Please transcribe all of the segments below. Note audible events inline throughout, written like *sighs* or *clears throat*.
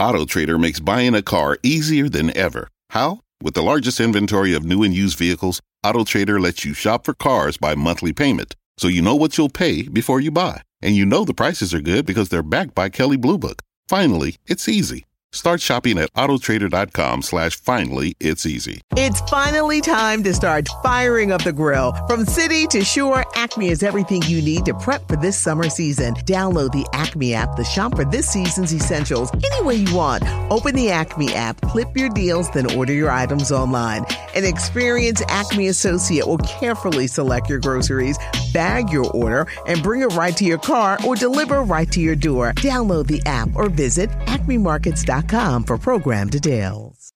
AutoTrader makes buying a car easier than ever. How? With the largest inventory of new and used vehicles, AutoTrader lets you shop for cars by monthly payment, so you know what you'll pay before you buy. And you know the prices are good because they're backed by Kelley Blue Book. Finally, it's easy. Start shopping at autotrader.com slash finally it's easy. It's finally time to start firing up the grill. From city to shore, Acme is everything you need to prep for this summer season. Download the Acme app to shop for this season's essentials any way you want. Open the Acme app, clip your deals, then order your items online. An experienced Acme associate will carefully select your groceries, bag your order, and bring it right to your car or deliver right to your door. Download the app or visit acmemarkets.com for program details.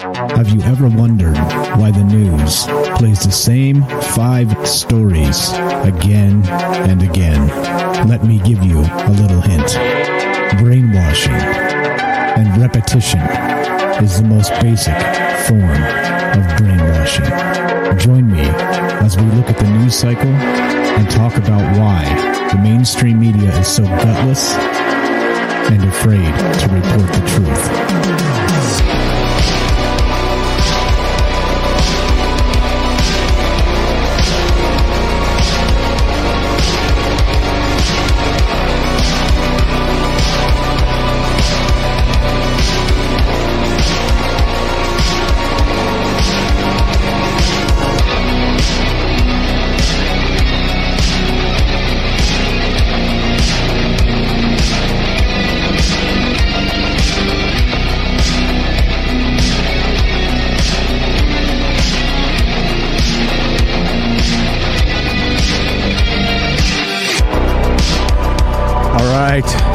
Have you ever wondered why the news plays the same five stories again and again? Let me give you a little hint. Brainwashing and repetition is the most basic form of brainwashing. Join me as we look at the news cycle and talk about why the mainstream media is so gutless and afraid to report the truth.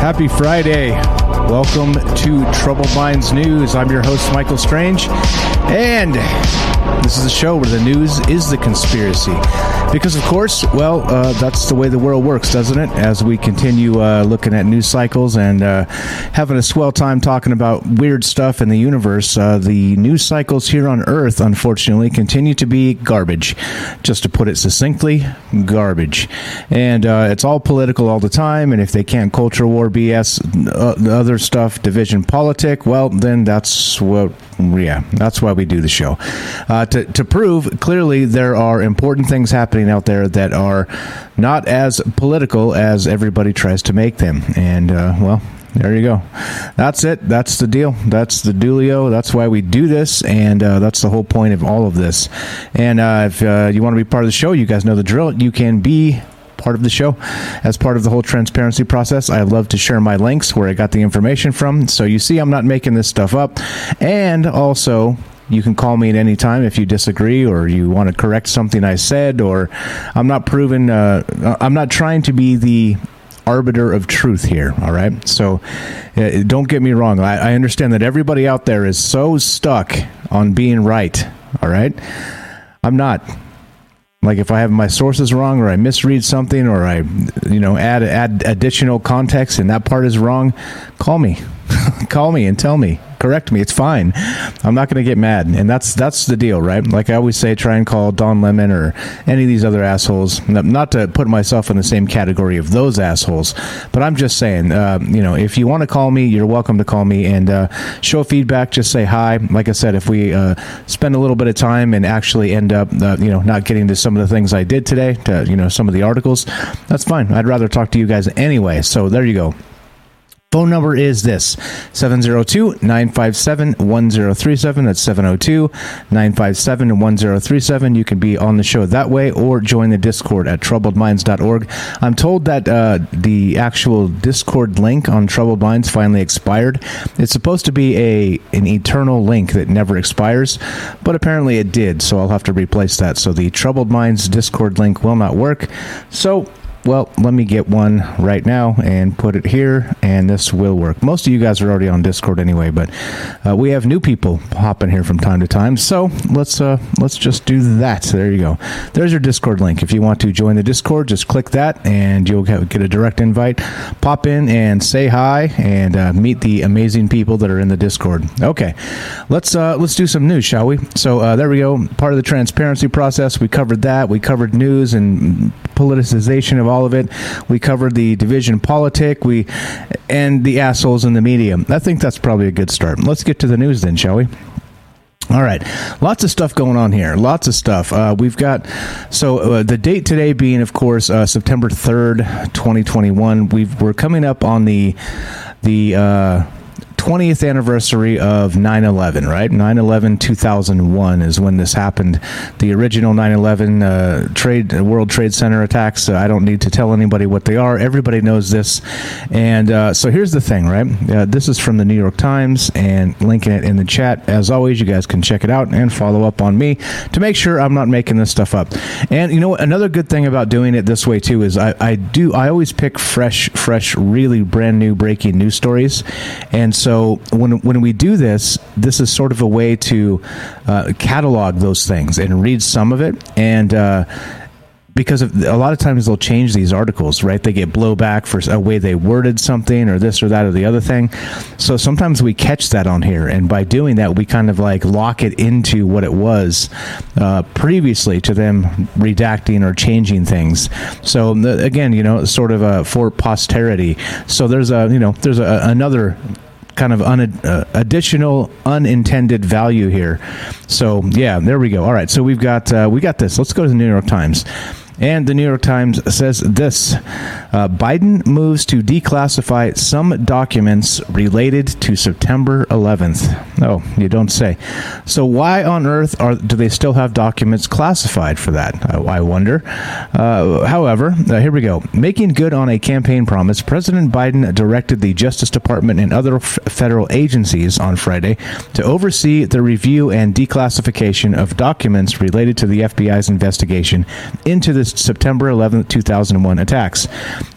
Happy Friday. Welcome to Troubled Minds News. I'm your host, Michael Strange. And this is a show where the news is the conspiracy. Because, of course, well, uh, that's the way the world works, doesn't it? As we continue uh, looking at news cycles and uh, having a swell time talking about weird stuff in the universe, uh, the news cycles here on Earth, unfortunately, continue to be garbage. Just to put it succinctly, garbage. And uh, it's all political all the time. And if they can't culture war BS, uh, other stuff, division politic, well, then that's what, yeah, that's why we do the show. Uh, to, to prove clearly there are important things happening out there that are not as political as everybody tries to make them. And, uh, well, there you go. That's it. That's the deal. That's the Dulio. That's why we do this, and uh, that's the whole point of all of this. And uh, if uh, you want to be part of the show, you guys know the drill. You can be part of the show as part of the whole transparency process. I love to share my links where I got the information from. So you see, I'm not making this stuff up. And also, you can call me at any time if you disagree or you want to correct something I said, or I'm not proven, uh, I'm not trying to be the arbiter of truth here. All right. So uh, don't get me wrong. I, I understand that everybody out there is so stuck on being right. All right. I'm not. Like if I have my sources wrong or I misread something or I, you know, add add additional context and that part is wrong, call me. *laughs* call me and tell me. Correct me. It's fine. I'm not going to get mad. And that's that's the deal right? Like i always say try and call don lemon or any of these other assholes. Not to put myself in the same category of those assholes but i'm just saying uh, you know if you want to call me you're welcome to call me and uh, show feedback. Just say hi. Like i said if we uh, spend a little bit of time and actually end up uh, you know not getting to some of the things i did today to you know some of the articles that's fine. I'd rather talk to you guys anyway. So there you go Phone number is this 702 957 1037. That's 702 957 1037. You can be on the show that way or join the Discord at troubledminds.org. I'm told that uh, the actual Discord link on Troubled Minds finally expired. It's supposed to be a an eternal link that never expires, but apparently it did, so I'll have to replace that. So the Troubled Minds Discord link will not work. So well, let me get one right now and put it here, and this will work. Most of you guys are already on Discord anyway, but uh, we have new people hopping here from time to time. So let's uh, let's just do that. So There you go. There's your Discord link. If you want to join the Discord, just click that, and you'll get a direct invite. Pop in and say hi, and uh, meet the amazing people that are in the Discord. Okay, let's uh, let's do some news, shall we? So uh, there we go. Part of the transparency process. We covered that. We covered news and politicization of all all of it. We covered the division politic. We and the assholes in the media. I think that's probably a good start. Let's get to the news then, shall we? All right, lots of stuff going on here. Lots of stuff. Uh, we've got so uh, the date today being, of course, uh, September third, twenty twenty one. We've we're coming up on the the uh, 20th anniversary of 9-11 right? 9-11 2001 is when this happened. The original 9-11 uh, trade uh, world trade center attacks uh, i don't need to tell anybody what they are. Everybody knows this. And uh, so here's the thing right? Uh, this is from the new york times and linking it in the chat. As always you guys can check it out and follow up on me to make sure i'm not making this stuff up. And you know what? Another good thing about doing it this way too is i, I do i always pick fresh fresh really brand new breaking news stories. And so so when when we do this, this is sort of a way to uh, catalog those things and read some of it and. Uh, because a lot of times they'll change these articles, right? They get blowback for a way they worded something or this or that or the other thing. So sometimes we catch that on here, and by doing that, we kind of like lock it into what it was uh, previously to them redacting or changing things. So again, you know, sort of a, for posterity. So there's a you know there's a, another kind of un, uh, additional unintended value here. So yeah, there we go. All right, so we've got uh, we got this. Let's go to the New York Times. And the New York Times says this uh, Biden moves to declassify some documents related to September 11th. Oh, you don't say. So, why on earth are, do they still have documents classified for that? I, I wonder. Uh, however, uh, here we go. Making good on a campaign promise, President Biden directed the Justice Department and other f- federal agencies on Friday to oversee the review and declassification of documents related to the FBI's investigation into the September 11, 2001 attacks.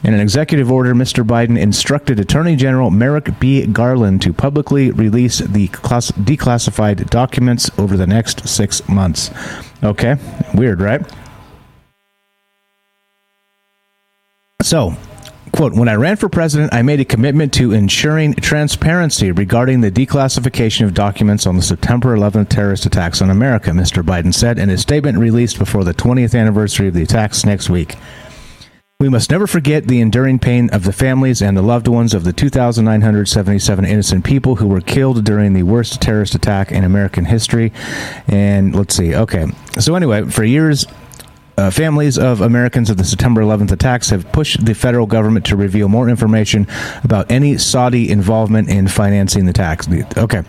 In an executive order, Mr. Biden instructed Attorney General Merrick B. Garland to publicly release the class- declassified documents over the next six months. Okay, weird, right? So, Quote, when I ran for president, I made a commitment to ensuring transparency regarding the declassification of documents on the September 11th terrorist attacks on America, Mr. Biden said in a statement released before the 20th anniversary of the attacks next week. We must never forget the enduring pain of the families and the loved ones of the 2,977 innocent people who were killed during the worst terrorist attack in American history. And let's see. Okay. So, anyway, for years, uh, families of Americans of the September 11th attacks have pushed the federal government to reveal more information about any Saudi involvement in financing the attacks. Okay,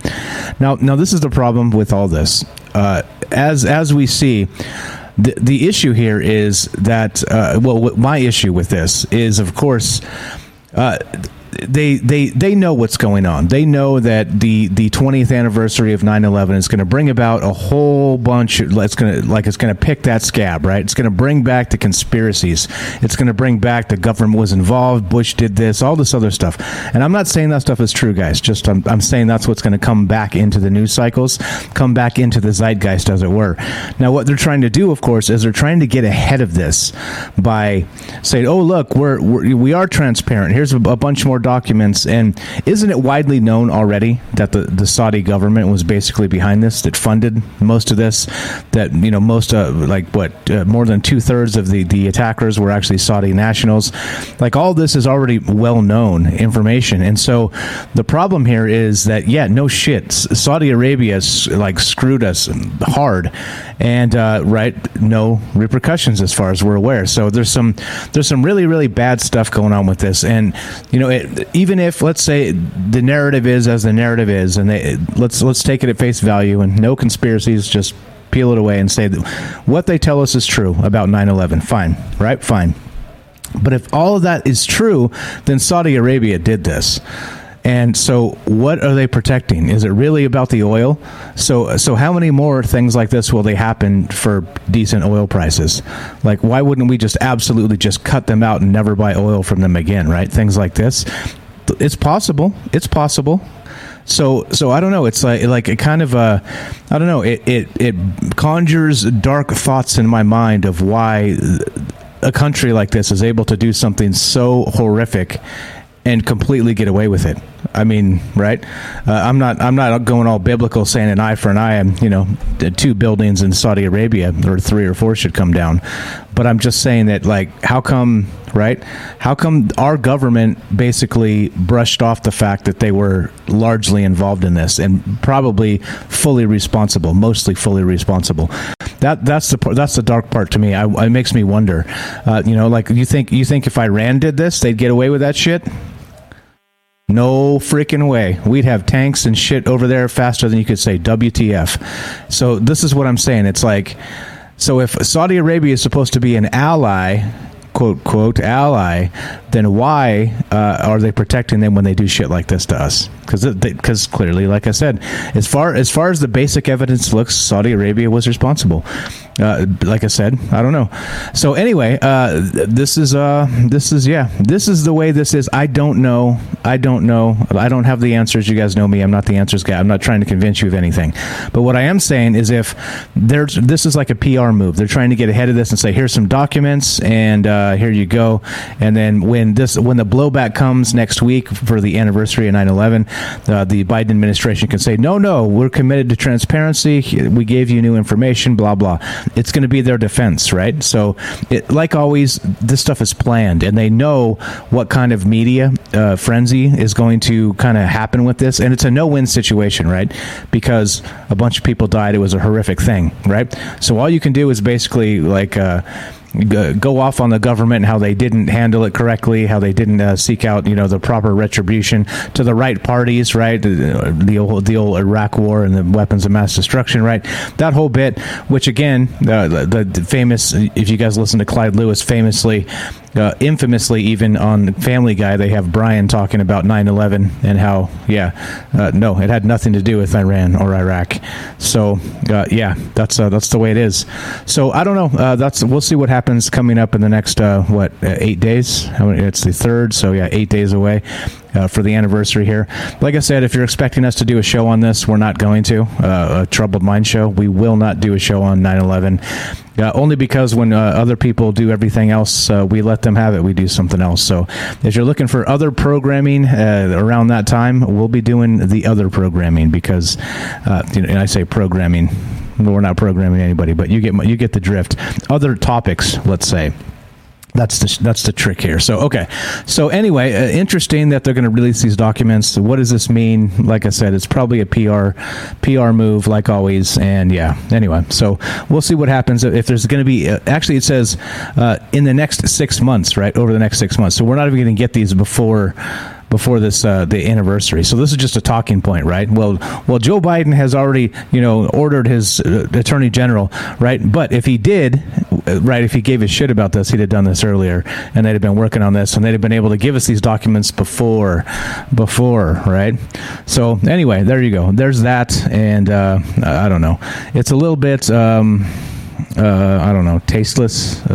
now now this is the problem with all this. Uh, as as we see. The, the issue here is that uh, well my issue with this is of course uh, they they they know what's going on. They know that the the 20th anniversary of 9/11 is going to bring about a whole bunch. It's going to like it's going to pick that scab, right? It's going to bring back the conspiracies. It's going to bring back the government was involved. Bush did this, all this other stuff. And I'm not saying that stuff is true, guys. Just I'm, I'm saying that's what's going to come back into the news cycles, come back into the zeitgeist, as it were. Now, what they're trying to do, of course, is they're trying to get ahead of this by saying, "Oh, look, we're, we're we are transparent. Here's a, a bunch more." Documents. And isn't it widely known already that the, the Saudi government was basically behind this, that funded most of this? That, you know, most, uh, like what, uh, more than two thirds of the, the attackers were actually Saudi nationals. Like all this is already well known information. And so the problem here is that, yeah, no shit. Saudi Arabia like screwed us hard. And, uh, right, no repercussions as far as we're aware. So there's some, there's some really, really bad stuff going on with this. And, you know, it, even if let's say the narrative is as the narrative is, and they let's let's take it at face value and no conspiracies, just peel it away and say that what they tell us is true about 9/11. Fine, right? Fine. But if all of that is true, then Saudi Arabia did this. And so, what are they protecting? Is it really about the oil? So, so how many more things like this will they happen for decent oil prices? Like, why wouldn't we just absolutely just cut them out and never buy oil from them again? Right? Things like this. It's possible. It's possible. So, so I don't know. It's like like a kind of a, I don't know. It it it conjures dark thoughts in my mind of why a country like this is able to do something so horrific and completely get away with it. I mean, right? Uh, I'm not. I'm not going all biblical, saying an eye for an eye. And you know, two buildings in Saudi Arabia or three or four should come down. But I'm just saying that, like, how come, right? How come our government basically brushed off the fact that they were largely involved in this and probably fully responsible, mostly fully responsible? That that's the that's the dark part to me. I, it makes me wonder. Uh, you know, like you think you think if Iran did this, they'd get away with that shit? No freaking way. We'd have tanks and shit over there faster than you could say WTF. So this is what I'm saying. It's like so if Saudi Arabia is supposed to be an ally, quote quote ally, then why uh, are they protecting them when they do shit like this to us? Because because clearly, like I said, as far as far as the basic evidence looks, Saudi Arabia was responsible. Uh, like I said, I don't know. So anyway, uh, this is uh, this is yeah, this is the way this is. I don't know. I don't know. I don't have the answers. You guys know me. I'm not the answers guy. I'm not trying to convince you of anything. But what I am saying is, if there's this is like a PR move. They're trying to get ahead of this and say, here's some documents, and uh, here you go. And then when this when the blowback comes next week for the anniversary of 9/11, uh, the Biden administration can say, no, no, we're committed to transparency. We gave you new information. Blah blah it's going to be their defense, right? So, it, like always, this stuff is planned, and they know what kind of media uh, frenzy is going to kind of happen with this, and it's a no-win situation, right? Because a bunch of people died; it was a horrific thing, right? So all you can do is basically like. Uh, go off on the government and how they didn't handle it correctly, how they didn't uh, seek out you know the proper retribution to the right parties, right? The, old the old Iraq War and the weapons of mass destruction, right? That whole bit, which again, uh, the, the famous, if you guys listen to Clyde Lewis, famously uh, infamously, even on Family Guy, they have Brian talking about 9 11 and how, yeah, uh, no, it had nothing to do with Iran or Iraq. So, uh, yeah, that's uh, that's the way it is. So, I don't know. That's We'll see what happens coming up in the next, uh, what, eight days? It's the third, so yeah, eight days away uh, for the anniversary here. Like I said, if you're expecting us to do a show on this, we're not going to. Uh, a Troubled Mind show. We will not do a show on 9 11. Uh, only because when uh, other people do everything else, uh, we let them have it. We do something else. So if you're looking for other programming uh, around that time, we'll be doing the other programming because, you know, and I say programming. We're not programming anybody, but you get you get the drift. Other topics, let's say. That's the that's the trick here. So okay, so anyway, uh, interesting that they're going to release these documents. What does this mean? Like I said, it's probably a PR PR move, like always. And yeah, anyway, so we'll see what happens if there's going to be. Uh, actually, it says uh, in the next six months, right? Over the next six months. So we're not even going to get these before before this uh, the anniversary. So this is just a talking point, right? Well, well, Joe Biden has already you know ordered his uh, attorney general, right? But if he did, uh, right, if he gave a shit about this, he'd have done this earlier, and they'd have been working on this, and they'd have been able to give us these documents before, before, right? So anyway, there you go. There's that, and uh, I don't know. It's a little bit. Um, uh, I don't know, tasteless.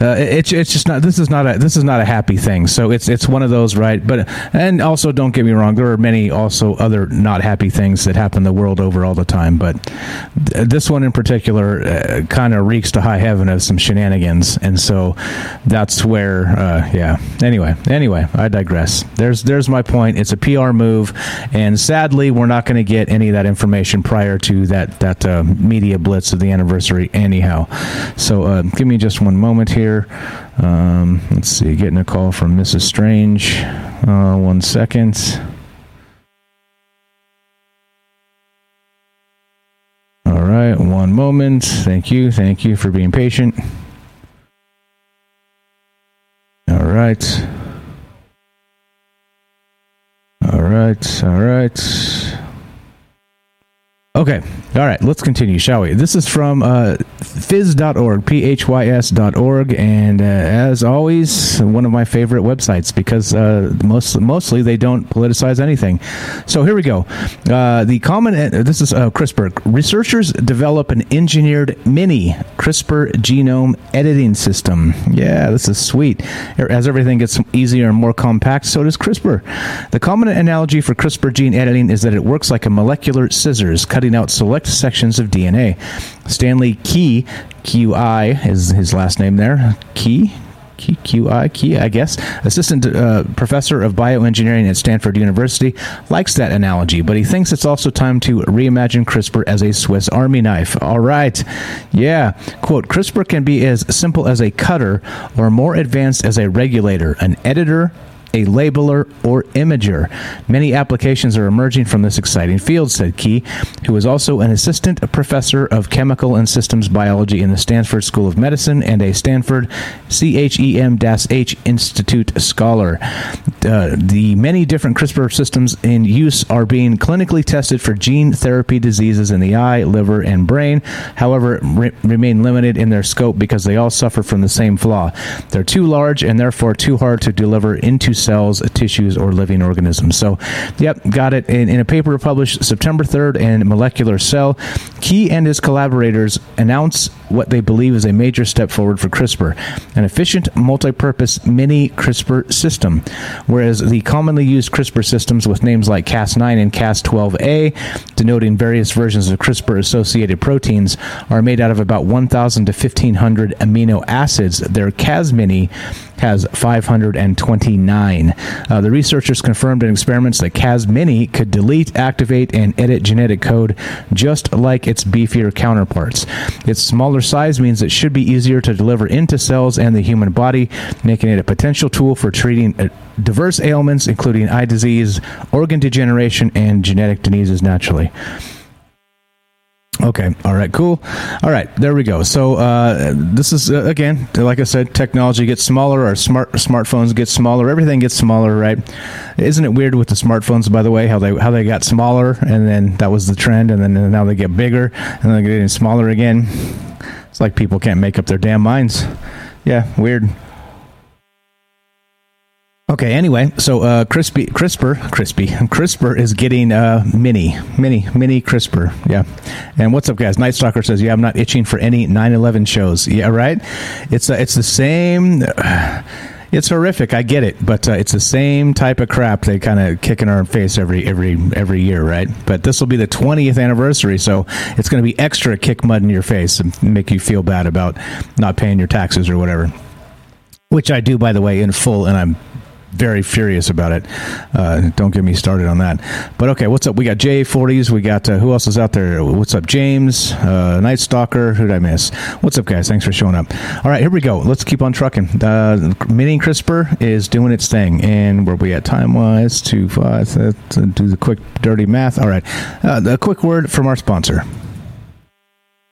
Uh, it's it's just not this is not a this is not a happy thing. So it's it's one of those right. But and also don't get me wrong, there are many also other not happy things that happen the world over all the time. But th- this one in particular uh, kind of reeks to high heaven of some shenanigans, and so that's where uh, yeah. Anyway, anyway, I digress. There's there's my point. It's a PR move, and sadly, we're not going to get any of that information prior to that that uh, media blitz of the anniversary. Anyhow, so uh, give me just one moment here here. Um, let's see, getting a call from Mrs. Strange. Uh, one second. All right, one moment. Thank you. Thank you for being patient. All right. All right. All right. Okay. All right. Let's continue, shall we? This is from uh, phys.org, P-H-Y-S.org. And uh, as always, one of my favorite websites because uh, most, mostly they don't politicize anything. So here we go. Uh, the common, this is uh, CRISPR. Researchers develop an engineered mini CRISPR genome editing system. Yeah, this is sweet. As everything gets easier and more compact, so does CRISPR. The common analogy for CRISPR gene editing is that it works like a molecular scissors, cutting out select sections of DNA. Stanley Key, QI is his last name there, Key, Key, QI, Key, I guess, assistant uh, professor of bioengineering at Stanford University, likes that analogy, but he thinks it's also time to reimagine CRISPR as a Swiss Army knife. All right. Yeah. Quote CRISPR can be as simple as a cutter or more advanced as a regulator, an editor, a labeler, or imager. Many applications are emerging from this exciting field, said Key, who is also an assistant professor of chemical and systems biology in the Stanford School of Medicine and a Stanford CHEM-H Institute scholar. Uh, the many different CRISPR systems in use are being clinically tested for gene therapy diseases in the eye, liver, and brain. However, re- remain limited in their scope because they all suffer from the same flaw. They're too large and therefore too hard to deliver into cells, tissues, or living organisms. So, yep, got it in, in a paper published September 3rd in Molecular Cell. Key and his collaborators announce what they believe is a major step forward for CRISPR, an efficient multi-purpose mini CRISPR system. Whereas the commonly used CRISPR systems with names like Cas9 and Cas12a, denoting various versions of CRISPR-associated proteins, are made out of about 1,000 to 1,500 amino acids. Their Cas-Mini has 529. Uh, the researchers confirmed in experiments that Cas-Mini could delete, activate, and edit genetic code just like its beefier counterparts. Its smaller size means it should be easier to deliver into cells and the human body, making it a potential tool for treating uh, diverse ailments, including eye disease, organ degeneration, and genetic diseases naturally. Okay. All right. Cool. All right. There we go. So uh, this is uh, again, like I said, technology gets smaller. Our smart smartphones get smaller. Everything gets smaller, right? Isn't it weird with the smartphones? By the way, how they how they got smaller, and then that was the trend, and then now they get bigger, and then they're getting smaller again. It's like people can't make up their damn minds. Yeah, weird. Okay. Anyway, so uh, crispy, CRISPR, crispy, *laughs* CRISPR is getting uh, mini, mini, mini CRISPR. Yeah. And what's up, guys? Night Stalker says, "Yeah, I'm not itching for any 9/11 shows." Yeah, right. It's uh, it's the same. Uh, *sighs* it's horrific. I get it, but uh, it's the same type of crap they kind of kick in our face every every every year, right? But this will be the 20th anniversary, so it's going to be extra kick mud in your face and make you feel bad about not paying your taxes or whatever. Which I do, by the way, in full, and I'm very furious about it. Uh, don't get me started on that. But okay, what's up? We got J40s. We got uh, who else is out there? What's up, James? Uh, Night Stalker. Who did I miss? What's up, guys? Thanks for showing up. All right, here we go. Let's keep on trucking. Uh, Mini CRISPR is doing its thing, and where we at time wise? Two five. Do the quick dirty math. All right, uh, a quick word from our sponsor.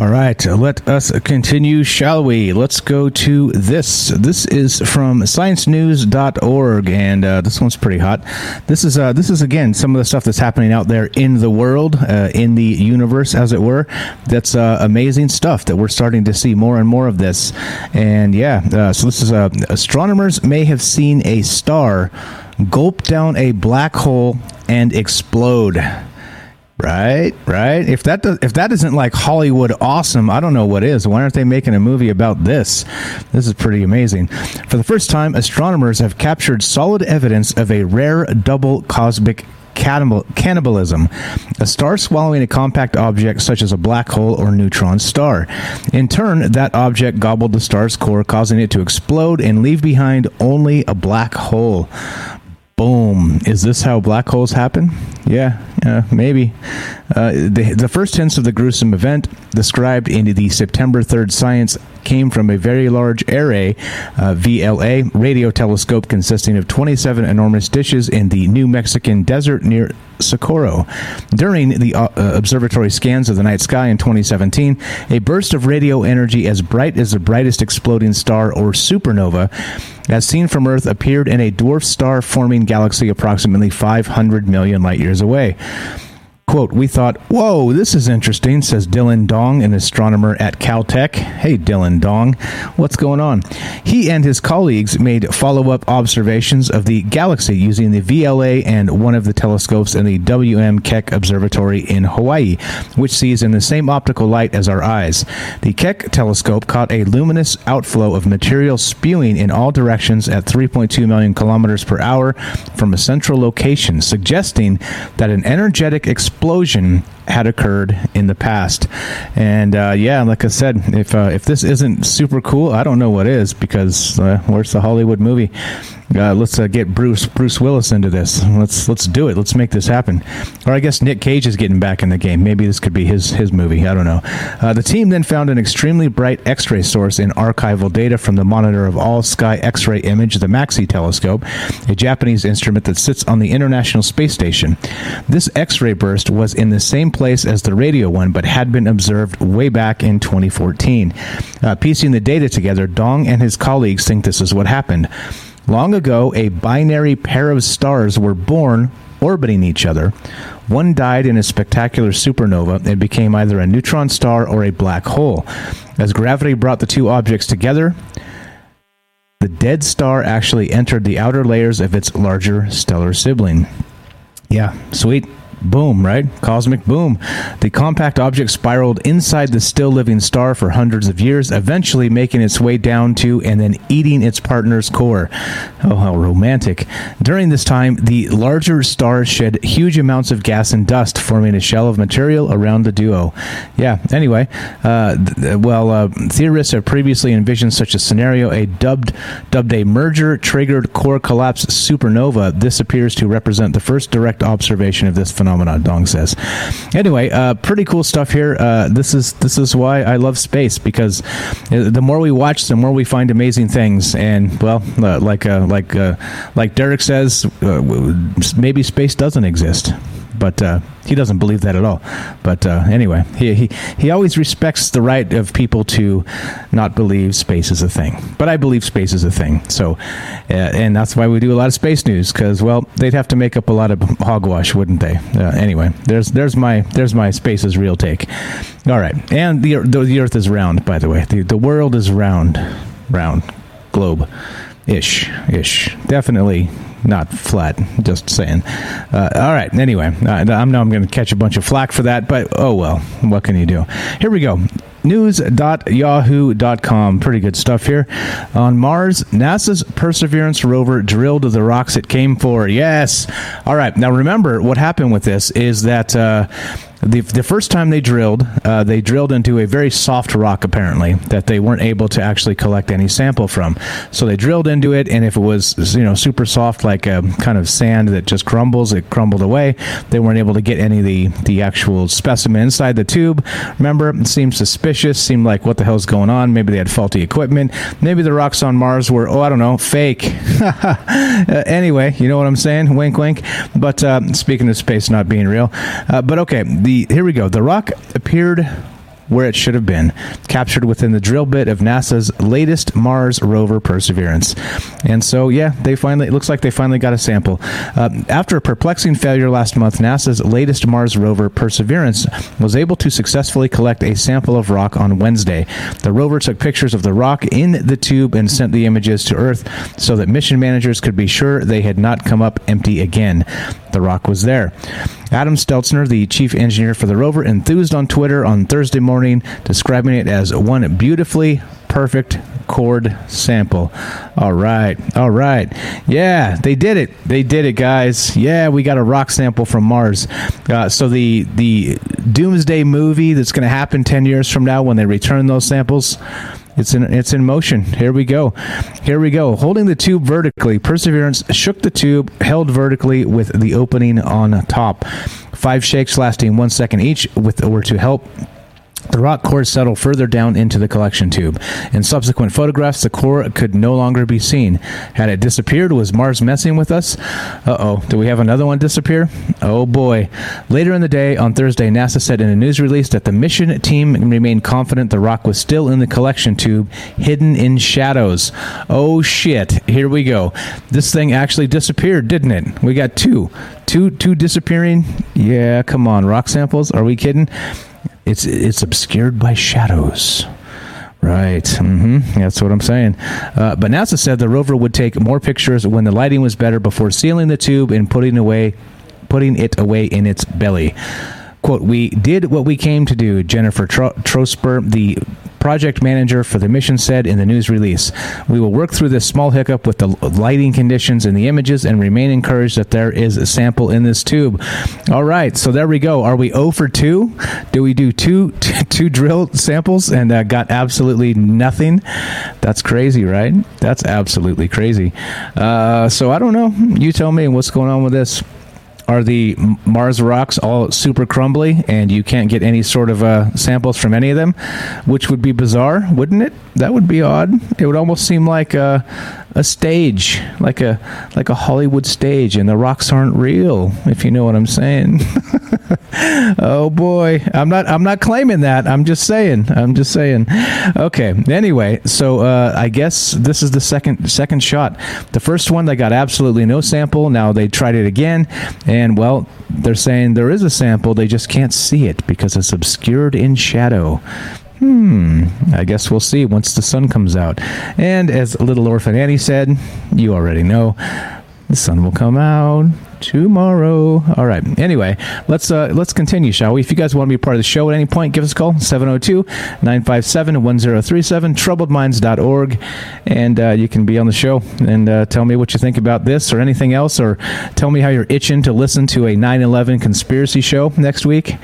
All right, let us continue, shall we? Let's go to this. This is from sciencenews.org, and uh, this one's pretty hot. This is uh, this is again some of the stuff that's happening out there in the world, uh, in the universe, as it were. That's uh, amazing stuff that we're starting to see more and more of this. And yeah, uh, so this is uh, astronomers may have seen a star gulp down a black hole and explode. Right, right. If that does, if that isn't like Hollywood awesome, I don't know what is. Why aren't they making a movie about this? This is pretty amazing. For the first time, astronomers have captured solid evidence of a rare double cosmic cannibalism, a star swallowing a compact object such as a black hole or neutron star. In turn, that object gobbled the star's core, causing it to explode and leave behind only a black hole. Boom. Is this how black holes happen? Yeah, uh, maybe. Uh, the, the first hints of the gruesome event described in the September 3rd Science came from a very large array, uh, VLA, radio telescope consisting of 27 enormous dishes in the New Mexican desert near Socorro. During the uh, observatory scans of the night sky in 2017, a burst of radio energy as bright as the brightest exploding star or supernova, as seen from Earth, appeared in a dwarf star forming galaxy approximately 500 million light years away. Quote, we thought, whoa, this is interesting, says Dillon Dong, an astronomer at Caltech. Hey, Dillon Dong, what's going on? He and his colleagues made follow up observations of the galaxy using the VLA and one of the telescopes in the W.M. Keck Observatory in Hawaii, which sees in the same optical light as our eyes. The Keck telescope caught a luminous outflow of material spewing in all directions at 3.2 million kilometers per hour from a central location, suggesting that an energetic explosion explosion had occurred in the past. And uh, yeah, like I said, if uh, if this isn't super cool, I don't know what is because uh, where's the Hollywood movie? Uh, let's uh, get Bruce Bruce Willis into this. Let's let's do it. Let's make this happen. Or I guess Nick Cage is getting back in the game. Maybe this could be his his movie. I don't know. Uh, the team then found an extremely bright X-ray source in archival data from the Monitor of All Sky X-ray Image, the MAXI telescope, a Japanese instrument that sits on the International Space Station. This X-ray burst was in the same place as the radio one, but had been observed way back in 2014. Uh, piecing the data together, Dong and his colleagues think this is what happened. Long ago, a binary pair of stars were born orbiting each other. One died in a spectacular supernova and became either a neutron star or a black hole. As gravity brought the two objects together, the dead star actually entered the outer layers of its larger stellar sibling. Yeah, sweet boom, right? Cosmic boom. The compact object spiraled inside the still living star for hundreds of years, eventually making its way down to and then eating its partner's core. Oh, how romantic. During this time, the larger star shed huge amounts of gas and dust, forming a shell of material around the duo. Yeah, anyway, uh, th- well, uh, theorists have previously envisioned such a scenario, a dubbed, dubbed a merger triggered core collapse supernova. This appears to represent the first direct observation of this phenomenon phenomenon. Dong says. Anyway, uh, pretty cool stuff here. Uh, this is this is why I love space because uh, the more we watch, the more we find amazing things. And well, uh, like uh, like uh, like Derek says, maybe space doesn't exist but uh, he doesn't believe that at all. But uh, anyway, he, he he always respects the right of people to not believe space is a thing. But I believe space is a thing. So, uh, and that's why we do a lot of space news because well, they'd have to make up a lot of hogwash, wouldn't they? Uh, anyway, there's there's my there's my space is real take. All right, and the the, the Earth is round, by the way. The the world is round, round globe, ish, ish. Definitely not flat. Just saying. Uh, all right. Anyway, I know I'm going to catch a bunch of flack for that, but oh well. What can you do? Here we go. News.yahoo.com. Pretty good stuff here. On Mars, NASA's Perseverance rover drilled the rocks it came for. Yes. All right. Now remember, what happened with this is that. Uh, the, the first time they drilled, uh, they drilled into a very soft rock, apparently, that they weren't able to actually collect any sample from. So they drilled into it, and if it was, you know, super soft, like a kind of sand that just crumbles, it crumbled away. They weren't able to get any of the, the actual specimen inside the tube. Remember, it seemed suspicious, seemed like what the hell's going on? Maybe they had faulty equipment. Maybe the rocks on Mars were, oh, I don't know, fake. *laughs* uh, anyway, you know what I'm saying? Wink, wink. But uh, speaking of space not being real, uh, but okay, the here we go. The rock appeared where it should have been, captured within the drill bit of NASA's latest Mars rover Perseverance. And so, yeah, they finally, it looks like they finally got a sample. Uh, after a perplexing failure last month, NASA's latest Mars rover Perseverance was able to successfully collect a sample of rock on Wednesday. The rover took pictures of the rock in the tube and sent the images to Earth so that mission managers could be sure they had not come up empty again. The rock was there. Adam Stelzner, the chief engineer for the rover, enthused on Twitter on Thursday morning, describing it as one beautifully perfect core sample. All right. All right. Yeah, they did it. They did it, guys. Yeah, we got a rock sample from Mars. Uh, so the the Doomsday movie that's going to happen 10 years from now when they return those samples it's in it's in motion. Here we go. Here we go. Holding the tube vertically, Perseverance shook the tube held vertically with the opening on top. Five shakes lasting one second each with were to help The rock core settled further down into the collection tube. In subsequent photographs, the core could no longer be seen. Had it disappeared? Was Mars messing with us? Uh oh. Do we have another one disappear? Oh boy. Later in the day, on Thursday, NASA said in a news release that the mission team remained confident the rock was still in the collection tube, hidden in shadows. Oh shit. Here we go. This thing actually disappeared, didn't it? We got two. Two two disappearing? Yeah, come on. Rock samples? Are we kidding? It's it's obscured by shadows. Right. Mm-hmm. That's what I'm saying. Uh, but NASA said the rover would take more pictures when the lighting was better before sealing the tube and putting away, putting it away in its belly. Quote, we did what we came to do, Jennifer Tro- Trosper, the project manager for the mission said in the news release. We will work through this small hiccup with the lighting conditions in the images and remain encouraged that there is a sample in this tube. All right, so there we go. Are we 0 for 2? Do we do two, *laughs* two drill samples and uh, got absolutely nothing? That's crazy, right? That's absolutely crazy. Uh, so I don't know. You tell me what's going on with this are the Mars rocks all super crumbly and you can't get any sort of uh, samples from any of them, which would be bizarre, wouldn't it? That would be odd. It would almost seem like a, a stage, like a like a Hollywood stage, and the rocks aren't real, if you know what I'm saying. *laughs* oh boy, I'm not I'm not claiming that. I'm just saying. I'm just saying. Okay. Anyway, so uh, I guess this is the second second shot. The first one they got absolutely no sample. Now they tried it again, and well, they're saying there is a sample. They just can't see it because it's obscured in shadow. Hmm, I guess we'll see once the sun comes out. And as Little Orphan Annie said, you already know, the sun will come out tomorrow. All right. Anyway, let's uh, let's continue, shall we? If you guys want to be part of the show at any point, give us a call 702-957-1037 troubledminds.org and uh, you can be on the show and uh, tell me what you think about this or anything else or tell me how you're itching to listen to a 9/11 conspiracy show next week.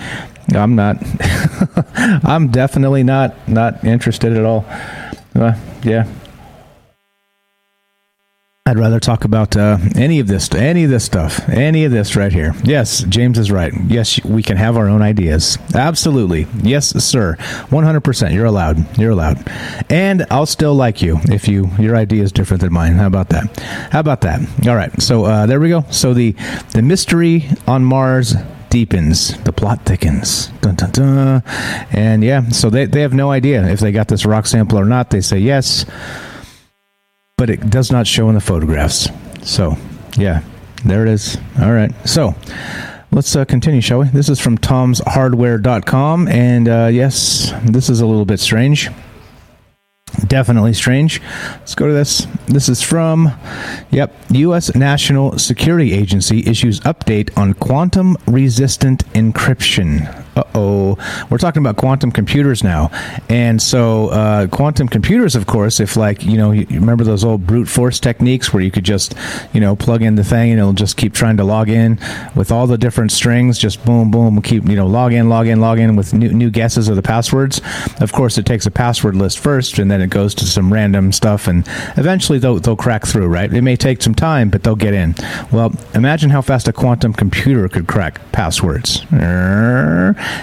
I'm not. *laughs* I'm definitely not not interested at all. Uh, yeah. I'd rather talk about uh, any of this, any of this stuff, any of this right here. Yes, James is right. Yes, we can have our own ideas. Absolutely. Yes, sir. One hundred percent. You're allowed. You're allowed. And I'll still like you if you your idea is different than mine. How about that? How about that? All right. So uh, there we go. So the the mystery on Mars deepens, the plot thickens. Dun, dun, dun. And yeah, so they, they have no idea if they got this rock sample or not. They say yes, but it does not show in the photographs. So, yeah, there it is. All right. So, let's uh, continue, shall we? This is from tomshardware.com. And uh, yes, this is a little bit strange. Definitely strange. Let's go to this. This is from, yep, U.S. National Security Agency issues update on quantum resistant encryption. Uh oh. We're talking about quantum computers now. And so, uh, quantum computers, of course, if like, you know, you remember those old brute force techniques where you could just, you know, plug in the thing and it'll just keep trying to log in with all the different strings, just boom, boom, keep, you know, log in, log in, log in with new, new guesses of the passwords. Of course, it takes a password list first and then it goes to some random stuff and eventually they'll, they'll crack through, right? It may take some time, but they'll get in. Well, imagine how fast a quantum computer could crack passwords.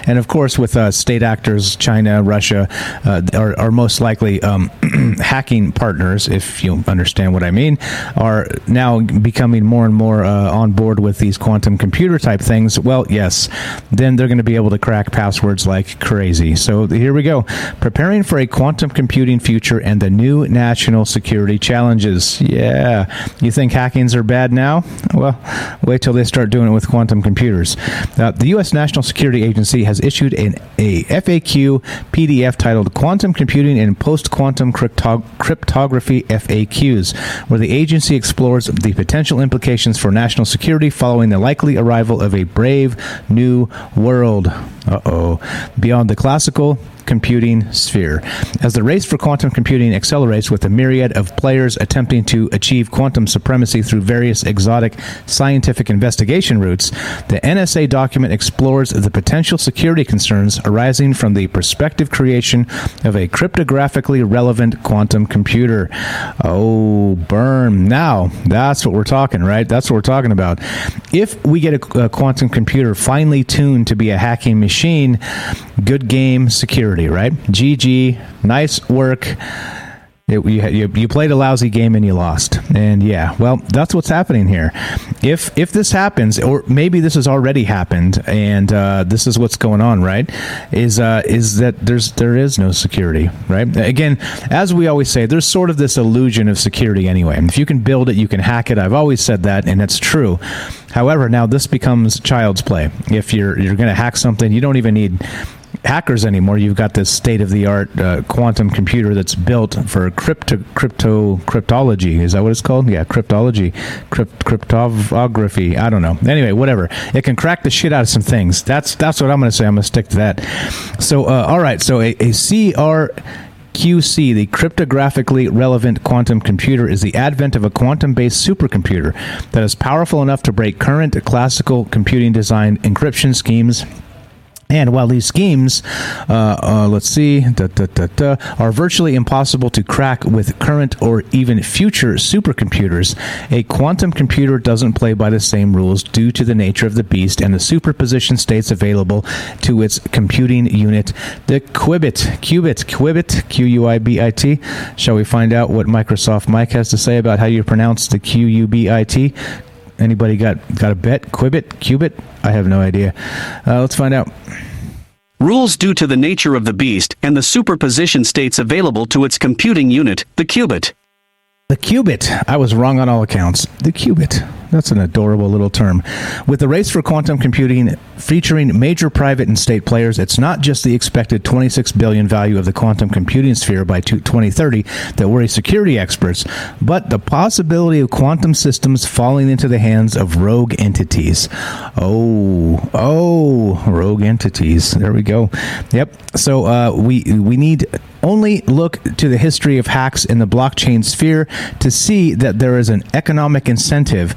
And of course, with uh, state actors, China, Russia uh, are, are, most likely um, *clears throat* hacking partners, if you understand what I mean, are now becoming more and more uh, on board with these quantum computer type things. Well, yes, then they're going to be able to crack passwords like crazy. So here we go. Preparing for a quantum computing future and the new national security challenges. Yeah. You think hackings are bad now? Well, wait till they start doing it with quantum computers. Uh, the U.S. National Security Agency has issued an a FAQ PDF titled Quantum Computing and Post Quantum Cryptography FAQs, where the agency explores the potential implications for national security following the likely arrival of a brave new world. Uh oh. Beyond the classical computing sphere. As the race for quantum computing accelerates with a myriad of players attempting to achieve quantum supremacy through various exotic scientific investigation routes, the NSA document explores the potential security concerns arising from the prospective creation of a cryptographically relevant quantum computer. Oh, burn. Now, that's what we're talking, right? That's what we're talking about. If we get a, a quantum computer finely tuned to be a hacking machine, good game security, right? GG, nice work. It, you, you, played a lousy game and you lost, and yeah, well, that's what's happening here. If if this happens, or maybe this has already happened, and uh, this is what's going on, right? Is uh, is that there's there is no security, right? Again, as we always say, there's sort of this illusion of security anyway. If you can build it, you can hack it. I've always said that, and it's true. However, now this becomes child's play. If you're you're going to hack something, you don't even need hackers anymore. You've got this state of the art uh, quantum computer that's built for crypto crypto cryptology. Is that what it's called? Yeah, cryptology, crypt, cryptography. I don't know. Anyway, whatever. It can crack the shit out of some things. That's that's what I'm going to say. I'm going to stick to that. So, uh, all right. So a, a CR. QC, the cryptographically relevant quantum computer, is the advent of a quantum based supercomputer that is powerful enough to break current classical computing design encryption schemes and while these schemes, uh, uh, let's see, da, da, da, are virtually impossible to crack with current or even future supercomputers, a quantum computer doesn't play by the same rules due to the nature of the beast and the superposition states available to its computing unit, the Qubit. Qubit, Qubit, Q U I B I T. Shall we find out what Microsoft Mike has to say about how you pronounce the Q U B I T? Anybody got got a bet? Qubit, Qubit? I have no idea. Uh, let's find out. Rules due to the nature of the beast and the superposition states available to its computing unit, the qubit. The qubit. I was wrong on all accounts. The qubit. That's an adorable little term. With the race for quantum computing featuring major private and state players, it's not just the expected 26 billion value of the quantum computing sphere by 2030 that worries security experts, but the possibility of quantum systems falling into the hands of rogue entities. Oh, oh, rogue entities. There we go. Yep. So uh, we we need only look to the history of hacks in the blockchain sphere to see that there is an economic incentive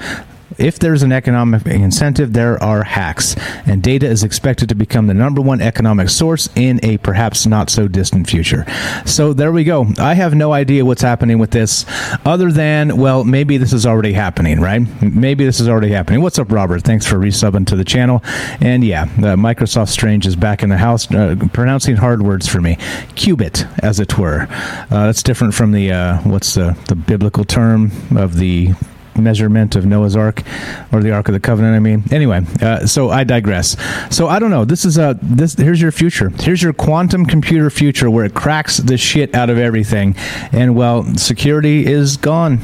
if there's an economic incentive, there are hacks, and data is expected to become the number one economic source in a perhaps not so distant future. So there we go. I have no idea what's happening with this, other than, well, maybe this is already happening, right? Maybe this is already happening. What's up, Robert? Thanks for resubbing to the channel. And yeah, uh, Microsoft Strange is back in the house, uh, pronouncing hard words for me. Qubit, as it were. Uh, that's different from the, uh, what's the, the biblical term of the measurement of Noah's Ark or the Ark of the Covenant. I mean, anyway. Uh, so I digress. So I don't know. This is a this. Here's your future. Here's your quantum computer future where it cracks the shit out of everything, and well, security is gone.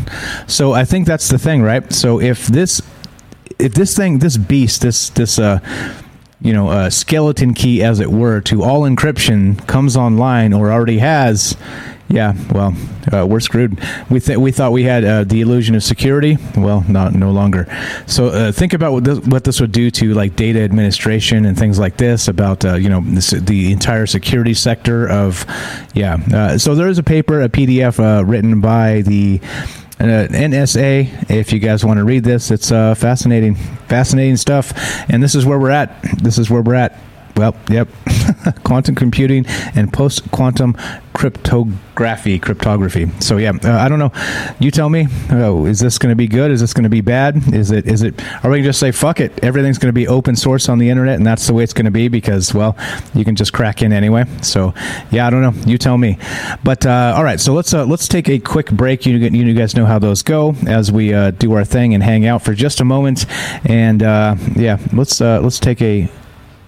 So I think that's the thing, right? So if this if this thing, this beast, this this uh you know, a skeleton key, as it were, to all encryption comes online or already has, yeah, well, uh, we're screwed. We th- we thought we had uh, the illusion of security. Well, not no longer. So uh, think about what this, what this would do to like data administration and things like this about uh, you know this, the entire security sector of yeah. Uh, so there is a paper, a PDF uh, written by the. NSA. Uh, if you guys want to read this, it's uh, fascinating, fascinating stuff. And this is where we're at. This is where we're at. Well, yep. *laughs* quantum computing and post quantum cryptography. Cryptography. So yeah, uh, I don't know. You tell me. Oh, is this going to be good? Is this going to be bad? Is it? Is it? Are we going to just say fuck it? Everything's going to be open source on the internet, and that's the way it's going to be because well, you can just crack in anyway. So yeah, I don't know. You tell me. But uh, all right, so let's uh, let's take a quick break. You you guys know how those go as we uh, do our thing and hang out for just a moment. And uh, yeah, let's uh, let's take a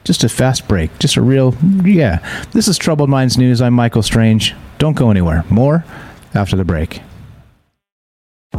just a fast break. Just a real, yeah. This is Troubled Minds News. I'm Michael Strange. Don't go anywhere. More after the break.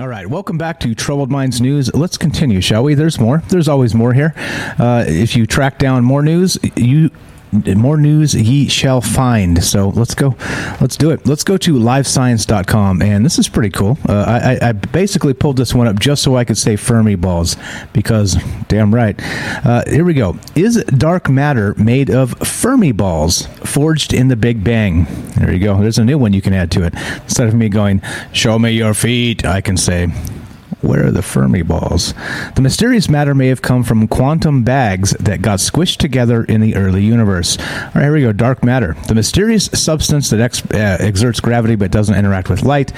All right, welcome back to Troubled Minds News. Let's continue, shall we? There's more. There's always more here. Uh, if you track down more news, you more news ye shall find. So let's go. Let's do it. Let's go to livescience.com. And this is pretty cool. Uh, I, I, basically pulled this one up just so I could say Fermi balls because damn right. Uh, here we go. Is dark matter made of Fermi balls forged in the Big Bang? There you go. There's a new one you can add to it. Instead of me going, show me your feet, I can say, where are the Fermi balls? The mysterious matter may have come from quantum bags that got squished together in the early universe. All right, here we go. Dark matter. The mysterious substance that ex- uh, exerts gravity but doesn't interact with light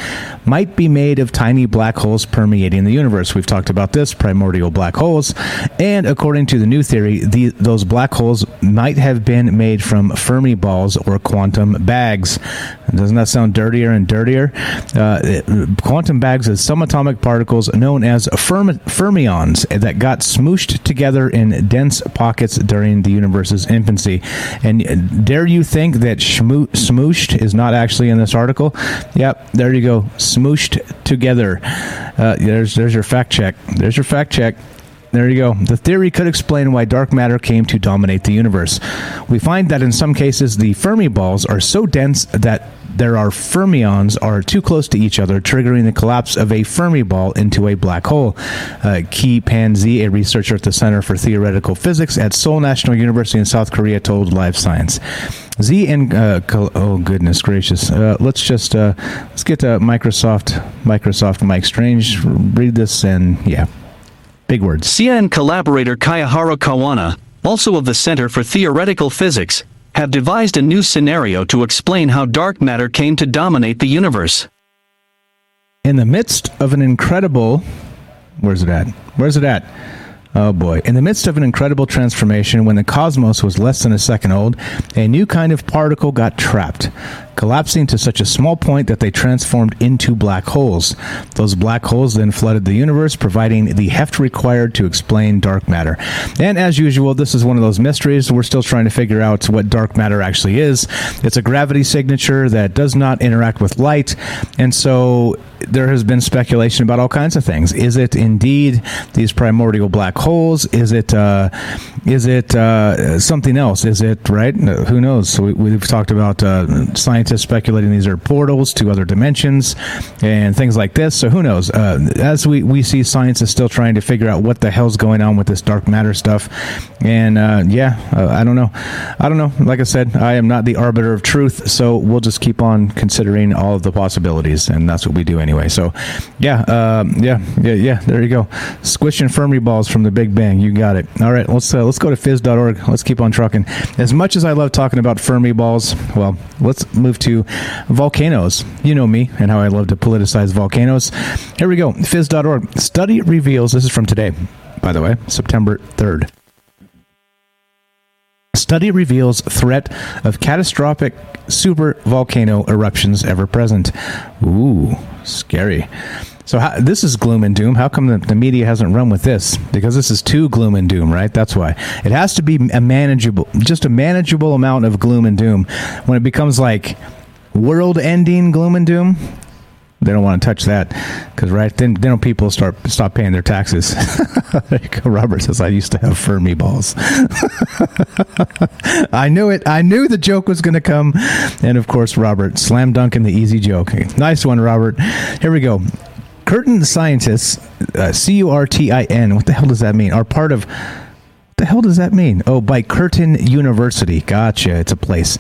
might be made of tiny black holes permeating the universe. We've talked about this primordial black holes. And according to the new theory, the, those black holes might have been made from Fermi balls or quantum bags. Doesn't that sound dirtier and dirtier? Uh, quantum bags is subatomic particles known as fermi- fermions that got smooshed together in dense pockets during the universe's infancy. And dare you think that shmoo- smooshed is not actually in this article? Yep, there you go. Smooshed together. Uh, there's there's your fact check. There's your fact check. There you go. The theory could explain why dark matter came to dominate the universe. We find that in some cases the Fermi balls are so dense that there are fermions are too close to each other, triggering the collapse of a Fermi ball into a black hole. Uh, Ki Pan Zi, a researcher at the Center for Theoretical Physics at Seoul National University in South Korea, told Live Science. Z and uh, oh goodness gracious, uh, let's just uh, let's get to Microsoft Microsoft Mike Strange. Read this and yeah, big words. CIA collaborator Kiyoharu Kawana, also of the Center for Theoretical Physics, have devised a new scenario to explain how dark matter came to dominate the universe. In the midst of an incredible. Where's it at? Where's it at? Oh boy. In the midst of an incredible transformation, when the cosmos was less than a second old, a new kind of particle got trapped, collapsing to such a small point that they transformed into black holes. Those black holes then flooded the universe, providing the heft required to explain dark matter. And as usual, this is one of those mysteries. We're still trying to figure out what dark matter actually is. It's a gravity signature that does not interact with light, and so there has been speculation about all kinds of things. Is it indeed these primordial black holes? Is it uh, is it uh, something else? Is it right? Who knows? We, have talked about uh, scientists speculating these are portals to other dimensions and things like this. So who knows? Uh, as we, we see, science is still trying to figure out what the hell's going on with this dark matter stuff. And uh, yeah, I don't know. I don't know. Like I said, I am not the arbiter of truth, so we'll just keep on considering all of the possibilities, and that's what we do anyway. So, yeah, uh, yeah, yeah, yeah. There you go. Squishing Fermi balls from the Big Bang. You got it. All right, let's uh, let's go to phys.org. Let's keep on trucking. As much as I love talking about Fermi balls, well, let's move to volcanoes. You know me and how I love to politicize volcanoes. Here we go. Phys.org. Study reveals. This is from today, by the way, September third. Study reveals threat of catastrophic super volcano eruptions ever present. Ooh, scary. So how, this is gloom and doom. How come the, the, media hasn't run with this? Because this is too gloom and doom, right? That's why it has to be a manageable, just a manageable amount of gloom and doom. When it becomes like world-ending gloom and doom, they don't want to touch that because right then then people start stop paying their taxes. *laughs* Robert says I used to have Fermi balls. *laughs* I knew it. I knew the joke was going to come, and of course, Robert slam dunking the easy joke. Nice one, Robert. Here we go. Curtin scientists, uh, C U R T I N. What the hell does that mean? Are part of What the hell does that mean? Oh, by Curtin University. Gotcha. It's a place.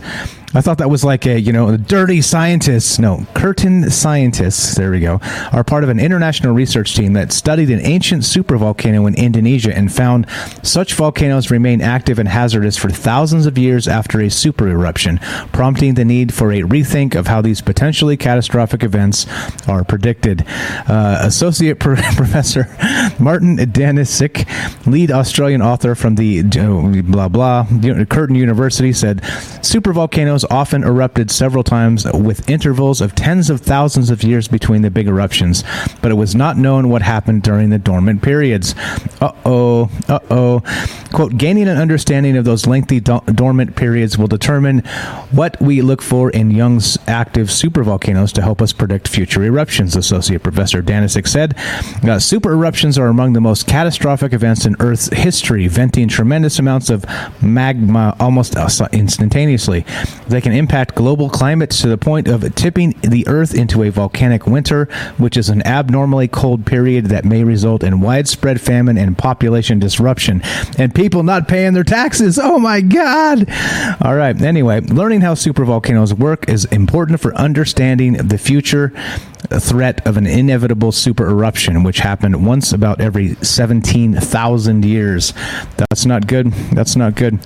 I thought that was like a, you know, dirty scientists. No, Curtin scientists, there we go, are part of an international research team that studied an ancient supervolcano in Indonesia and found such volcanoes remain active and hazardous for thousands of years after a super eruption, prompting the need for a rethink of how these potentially catastrophic events are predicted. Uh, Associate *laughs* Professor Martin Danišík, lead Australian author from the uh, blah blah Curtin University, said supervolcanoes often erupted several times with intervals of tens of thousands of years between the big eruptions, but it was not known what happened during the dormant periods. Uh oh, uh oh. Quote, gaining an understanding of those lengthy do- dormant periods will determine what we look for in Young's active supervolcanoes to help us predict future eruptions, Associate Professor Danišík said. Uh, super eruptions are among the most catastrophic events in Earth's history, venting tremendous amounts of magma almost uh, instantaneously. They can impact global climate to the point of tipping the Earth into a volcanic winter, which is an abnormally cold period that may result in widespread famine and population disruption. And people not paying their taxes. Oh my God. All right. Anyway, learning how supervolcanoes work is important for understanding the future threat of an inevitable super eruption, which happened once about every 17,000 years. That's not good. That's not good.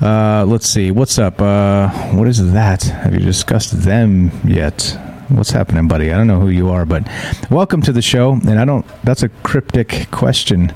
Uh, let's see. What's up? Uh, what is that? Have you discussed them yet? What's happening, buddy? I don't know who you are, but welcome to the show. And I don't, that's a cryptic question.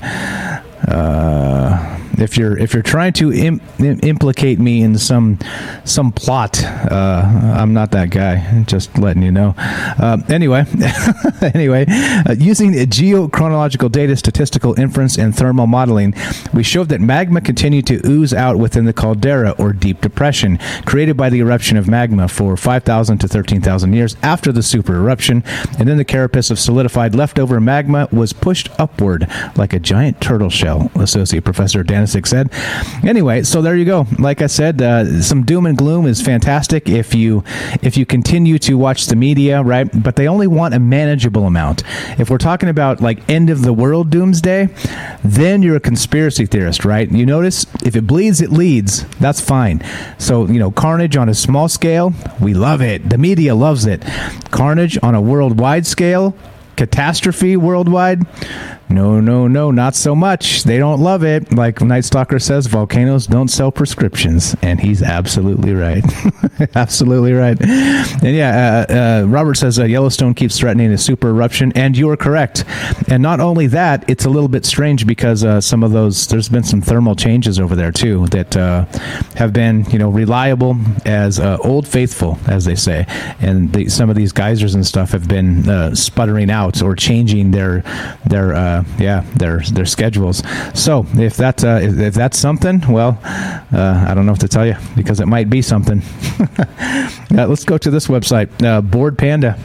Uh, if you're if you're trying to Im- implicate me in some some plot, uh, I'm not that guy. Just letting you know. Uh, anyway, *laughs* anyway, uh, using geochronological data, statistical inference, and thermal modeling, we showed that magma continued to ooze out within the caldera or deep depression created by the eruption of magma for 5,000 to 13,000 years after the super eruption, and then the carapace of solidified leftover magma was pushed upward like a giant turtle shell. Associate Professor Dan said. Anyway, so there you go. Like I said, uh, some doom and gloom is fantastic if you if you continue to watch the media, right? But they only want a manageable amount. If we're talking about like end of the world doomsday, then you're a conspiracy theorist, right? You notice if it bleeds, it leads. That's fine. So you know, carnage on a small scale, we love it. The media loves it. Carnage on a worldwide scale, catastrophe worldwide no, no, no, not so much. They don't love it. Like Night Stalker says, volcanoes don't sell prescriptions, and he's absolutely right. *laughs* absolutely right. And yeah, uh, uh, Robert says uh, Yellowstone keeps threatening a super eruption, and you are correct. And not only that, it's a little bit strange because uh, some of those there's been some thermal changes over there too that uh, have been you know reliable as uh, old faithful, as they say, and the, some of these geysers and stuff have been sputtering out or changing their their yeah their their schedules. So if that uh, if, that's something, well, uh, I don't know what to tell you because it might be something. *laughs* let's go to this website, uh, Bored Panda.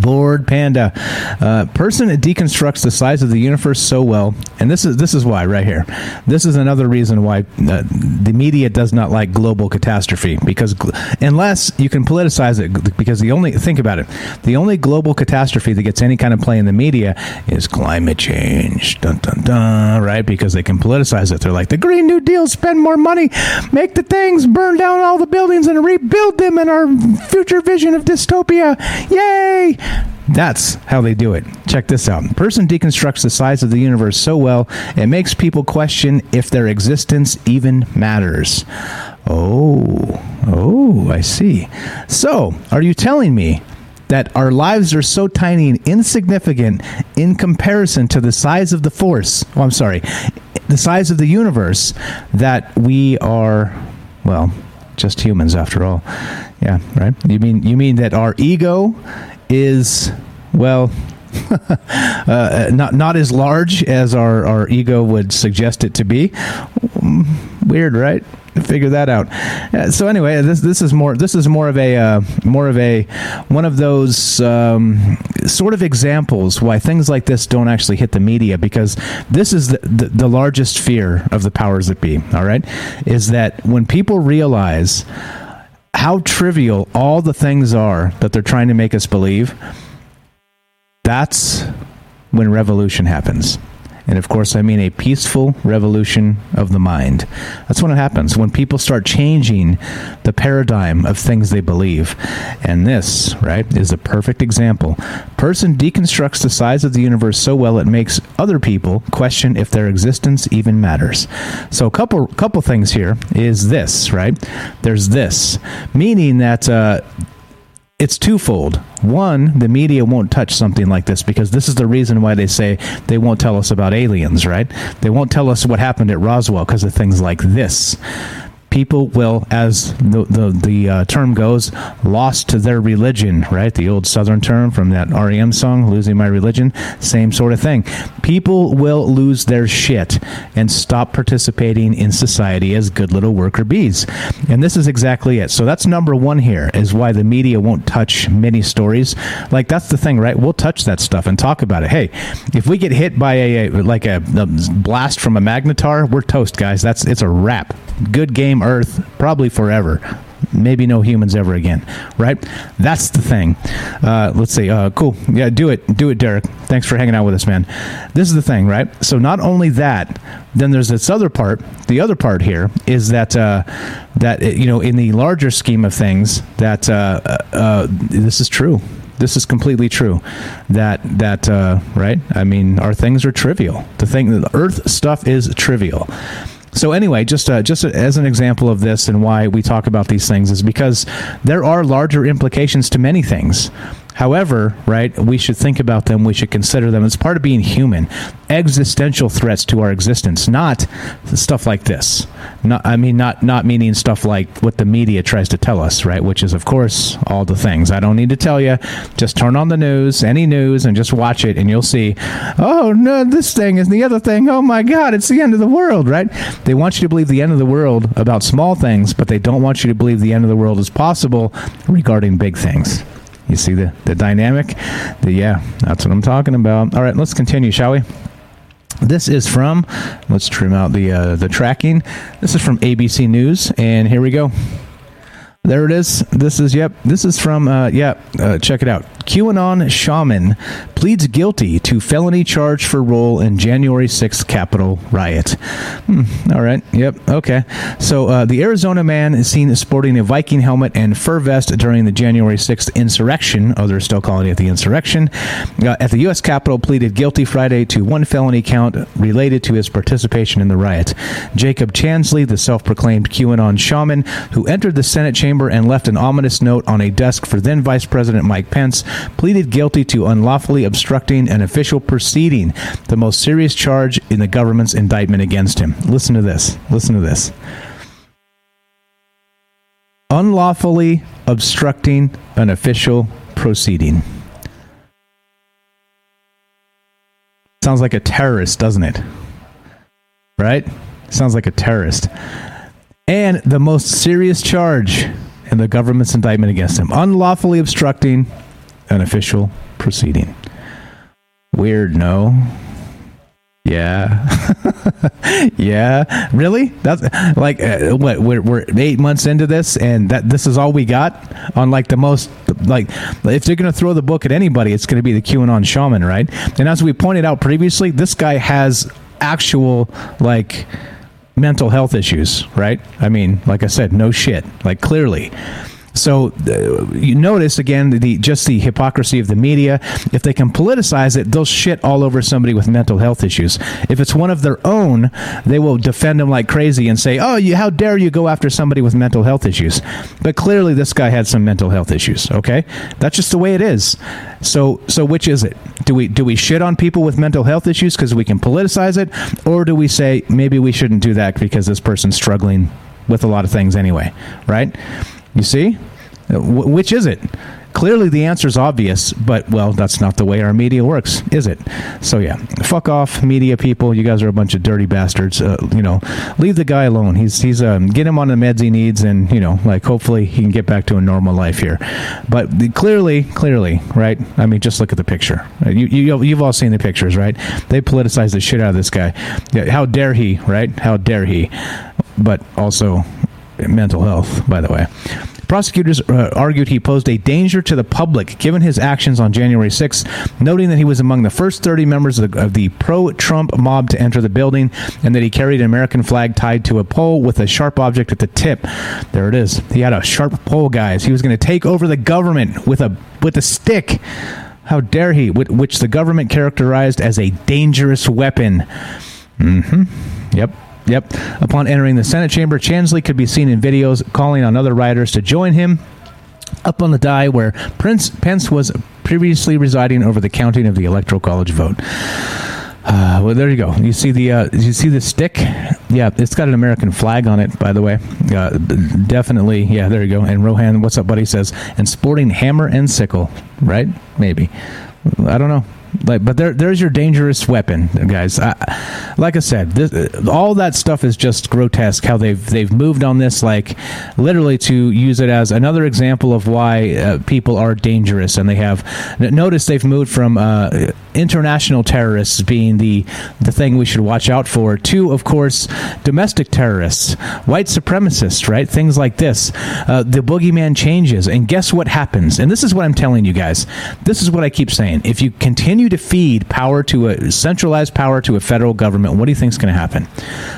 Bored Panda, uh, person that deconstructs the size of the universe so well, and this is this is why right here. This is another reason why uh, the media does not like global catastrophe because gl- unless you can politicize it, because the only think about it, the only global catastrophe that gets any kind of play in the media is climate change. Dun dun dun. Right? Because they can politicize it. They're like the Green New Deal, spend more money, make the things, burn down all the buildings, and rebuild them in our future vision of dystopia. Yay! That's how they do it. Check this out. Person deconstructs the size of the universe so well, it makes people question if their existence even matters. Oh, oh, I see. So, are you telling me that our lives are so tiny and insignificant in comparison to the size of the force? Oh, I'm sorry, the size of the universe that we are, well, just humans after all. Yeah, right. You mean you mean that our ego is well *laughs* uh, not not as large as our, our ego would suggest it to be. Weird, right? Figure that out. Uh, so anyway, this this is more this is more of a uh, more of a one of those um, sort of examples why things like this don't actually hit the media because this is the, the, the largest fear of the powers that be. All right, is that when people realize how trivial all the things are that they're trying to make us believe, that's when revolution happens. And of course, I mean a peaceful revolution of the mind. That's when it happens, when people start changing the paradigm of things they believe. And this, right, is a perfect example. Person deconstructs the size of the universe so well it makes other people question if their existence even matters. So a couple couple things here is this, right? There's this, meaning that uh, it's twofold. One, the media won't touch something like this because this is the reason why they say they won't tell us about aliens, right? They won't tell us what happened at Roswell because of things like this people will, as the the, the uh, term goes, lost to their religion. Right, the old Southern term from that REM song, "Losing My Religion." Same sort of thing. People will lose their shit and stop participating in society as good little worker bees. And this is exactly it. So that's number one here is why the media won't touch many stories. Like that's the thing, right? We'll touch that stuff and talk about it. Hey, if we get hit by a, a like a, a blast from a magnetar, we're toast, guys. That's it's a wrap. Good game, Earth, probably forever. Maybe no humans ever again right? That's the thing. Uh, let's see. Uh, cool. Yeah do it. Do it derek. Thanks for hanging out with us man. This is the thing right? So not only that then there's this other part. The other part here is that uh, that you know in the larger scheme of things that uh, uh, uh, this is true. This is completely true. That that right? I mean our things are trivial. The thing the earth stuff is trivial so anyway, just uh, just as an example of this and why we talk about these things is because there are larger implications to many things. However, right, we should think about them. We should consider them as part of being human, existential threats to our existence, not stuff like this. Not, I mean, not not meaning stuff like what the media tries to tell us, right? Which is, of course, all the things. I don't need to tell you. Just turn on the news, any news, and just watch it, and you'll see. Oh no, this thing is the other thing. Oh my God, it's the end of the world, right? They want you to believe the end of the world about small things, but they don't want you to believe the end of the world is possible regarding big things. You see the, the dynamic? The, yeah, that's what I'm talking about. All right, let's continue, shall we? This is from, let's trim out the uh, the tracking. This is from ABC News, and here we go. There it is. This is yep. This is from uh, yeah. Uh, check it out. QAnon shaman pleads guilty to felony charge for role in January 6th Capitol riot. Hmm, all right. Yep. Okay. So uh, the Arizona man is seen sporting a Viking helmet and fur vest during the January 6th insurrection. Oh, they're still calling it the insurrection. Uh, at the U.S. Capitol, pleaded guilty Friday to one felony count related to his participation in the riot. Jacob Chansley, the self-proclaimed QAnon shaman, who entered the Senate chamber and left an ominous note on a desk for then Vice President Mike Pence, pleaded guilty to unlawfully obstructing an official proceeding, the most serious charge in the government's indictment against him. Listen to this. Listen to this. Unlawfully obstructing an official proceeding. Sounds like a terrorist, doesn't it? Right? Sounds like a terrorist. And the most serious charge in the government's indictment against him unlawfully obstructing an official proceeding. Weird, no? Yeah. *laughs* yeah. Really? That's like uh, what we're, we're 8 months into this and that this is all we got on like the most like if they're going to throw the book at anybody it's going to be the QAnon shaman, right? And as we pointed out previously, this guy has actual like mental health issues, right? I mean, like I said, no shit. Like clearly. So uh, you notice again the just the hypocrisy of the media. If they can politicize it, they'll shit all over somebody with mental health issues. If it's one of their own, they will defend them like crazy and say, "Oh, you, how dare you go after somebody with mental health issues?" But clearly, this guy had some mental health issues. Okay, that's just the way it is. So, so which is it? Do we do we shit on people with mental health issues because we can politicize it, or do we say maybe we shouldn't do that because this person's struggling with a lot of things anyway? Right? You see? W- which is it? Clearly, the answer is obvious, but well, that's not the way our media works, is it? So yeah, fuck off, media people. You guys are a bunch of dirty bastards. Uh, you know, leave the guy alone. He's he's um, get him on the meds he needs, and you know, like hopefully he can get back to a normal life here. But clearly, clearly, right? I mean, just look at the picture. Uh, you, you you've all seen the pictures, right? They politicize the shit out of this guy. How dare he? Right? How dare he? But also mental health, by the way. Prosecutors uh, argued he posed a danger to the public given his actions on January 6, noting that he was among the first 30 members of the, the pro Trump mob to enter the building and that he carried an American flag tied to a pole with a sharp object at the tip. There it is. He had a sharp pole, guys. He was going to take over the government with a with a stick. How dare he? Which the government characterized as a dangerous weapon. Mm-hmm. Yep. Yep. Upon entering the Senate chamber, Chansley could be seen in videos calling on other rioters to join him up on the die where Prince Pence was previously residing over the counting of the Electoral College vote. Uh, well, there you go. You see the uh, you see the stick? Yeah, it's got an American flag on it, by the way. Uh, definitely, yeah. There you go. And Rohan, what's up, buddy? Says and sporting hammer and sickle, right? Maybe. I don't know. Like, but there, there's your dangerous weapon, guys. I, like I said, this, all that stuff is just grotesque. How they've they've moved on this, like literally to use it as another example of why uh, people are dangerous, and they have notice they've moved from uh, international terrorists being the the thing we should watch out for to, of course, domestic terrorists, white supremacists, right? Things like this. Uh, the boogeyman changes, and guess what happens? And this is what I'm telling you guys. This is what I keep saying. If you continue to feed power to a centralized power to a federal government, what do you think is going to happen?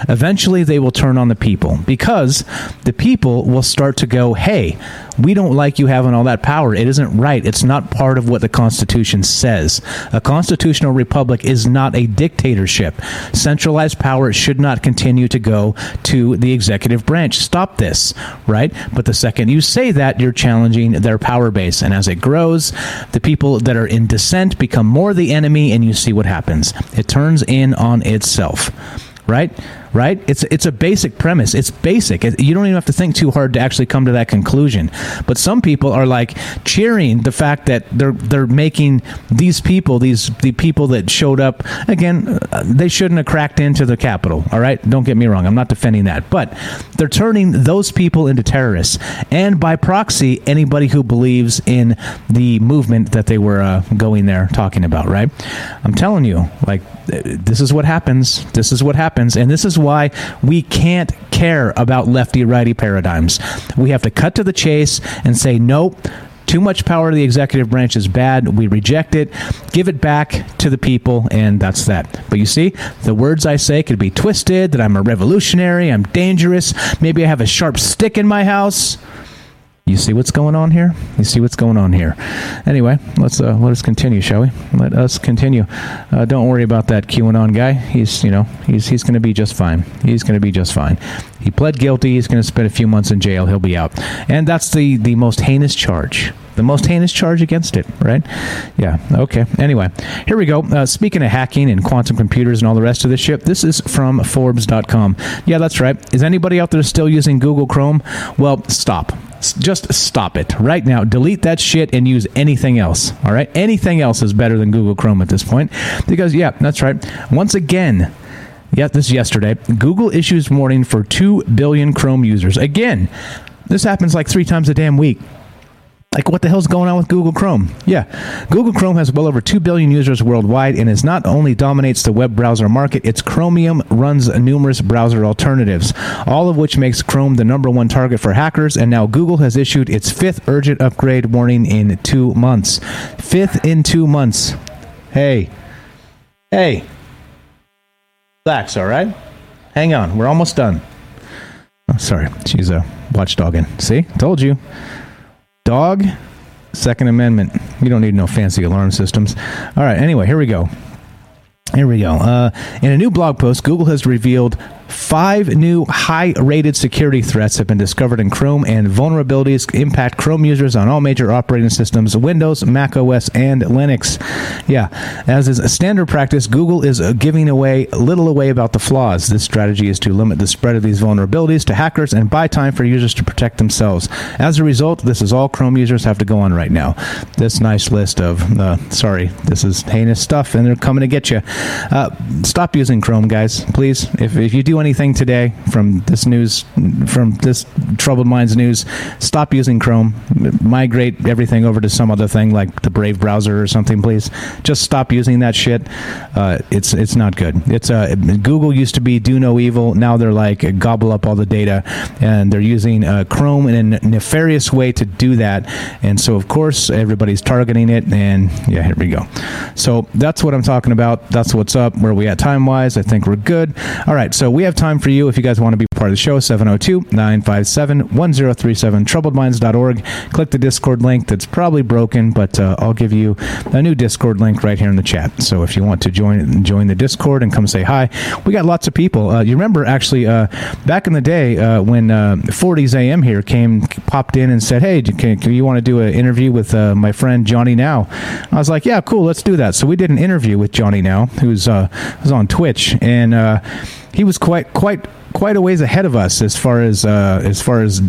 Eventually, they will turn on the people because the people will start to go, "Hey." We don't like you having all that power. It isn't right. It's not part of what the Constitution says. A constitutional republic is not a dictatorship. Centralized power should not continue to go to the executive branch. Stop this, right? But the second you say that, you're challenging their power base. And as it grows, the people that are in dissent become more the enemy, and you see what happens. It turns in on itself right? Right? It's it's a basic premise. It's basic. You don't even have to think too hard to actually come to that conclusion. But some people are like cheering the fact that they're they're making these people, these the people that showed up again, uh, they shouldn't have cracked into the Capitol. All right, don't get me wrong. I'm not defending that, but they're turning those people into terrorists, and by proxy, anybody who believes in the movement that they were uh, going there talking about. Right? I'm telling you, like this is what happens. This is what happens. And this is why we can't care about lefty righty paradigms. We have to cut to the chase and say, nope. Too much power to the executive branch is bad. We reject it. Give it back to the people, and that's that. But you see, the words I say could be twisted that I'm a revolutionary, I'm dangerous, maybe I have a sharp stick in my house. You see what's going on here? You see what's going on here. Anyway, let's uh, let us continue, shall we? Let us continue. Uh, don't worry about that QAnon guy. He's you know he's he's going to be just fine. He's going to be just fine. He pled guilty. He's going to spend a few months in jail. He'll be out, and that's the the most heinous charge the most heinous charge against it, right? Yeah. Okay. Anyway, here we go. Uh, speaking of hacking and quantum computers and all the rest of this shit, this is from Forbes.com. Yeah, that's right. Is anybody out there still using Google Chrome? Well, stop. Just stop it right now. Delete that shit and use anything else. All right? Anything else is better than Google Chrome at this point. Because, yeah, that's right. Once again, yeah, this yesterday, Google issues warning for 2 billion Chrome users. Again, this happens like three times a damn week. Like, what the hell's going on with Google Chrome? Yeah, Google Chrome has well over 2 billion users worldwide and is not only dominates the web browser market, its Chromium runs numerous browser alternatives, all of which makes Chrome the number one target for hackers. And now Google has issued its fifth urgent upgrade warning in two months. Fifth in two months. Hey, hey, relax, all right? Hang on, we're almost done. Oh, sorry, she's a watchdogging. See, told you. Dog, Second Amendment. You don't need no fancy alarm systems. All right, anyway, here we go. Here we go. Uh, in a new blog post, Google has revealed Five new high rated security threats have been discovered in Chrome, and vulnerabilities impact Chrome users on all major operating systems Windows, Mac OS, and Linux. Yeah, as is standard practice, Google is giving away little away about the flaws. This strategy is to limit the spread of these vulnerabilities to hackers and buy time for users to protect themselves. As a result, this is all Chrome users have to go on right now. This nice list of, uh, sorry, this is heinous stuff, and they're coming to get you. Uh, stop using Chrome, guys, please. If, if you do anything today from this news, from this Troubled Minds news, stop using Chrome. Migrate everything over to some other thing like the Brave browser or something, please. Just stop using that shit. Uh, it's it's not good. It's uh, Google used to be do no evil. Now they're like gobble up all the data, and they're using uh, Chrome in a nefarious way to do that. And so of course everybody's targeting it. And yeah, here we go. So that's what I'm talking about. That's what's up. Where we at time wise? I think we're good. All right. So we have time for you if you guys want to be part of the show. 702 957 1037, troubledminds.org. Click the Discord link that's probably broken, but uh, I'll give you a new Discord link right here in the chat. So if you want to join join the Discord and come say hi, we got lots of people. Uh, you remember actually uh, back in the day uh, when uh, 40s AM here came, popped in and said, Hey, can, can you want to do an interview with uh, my friend Johnny Now? I was like, Yeah, cool, let's do that. So we did an interview with Johnny Now, who's, who's on Twitch. And he was quite quite quite a ways ahead of us as far as uh, as far as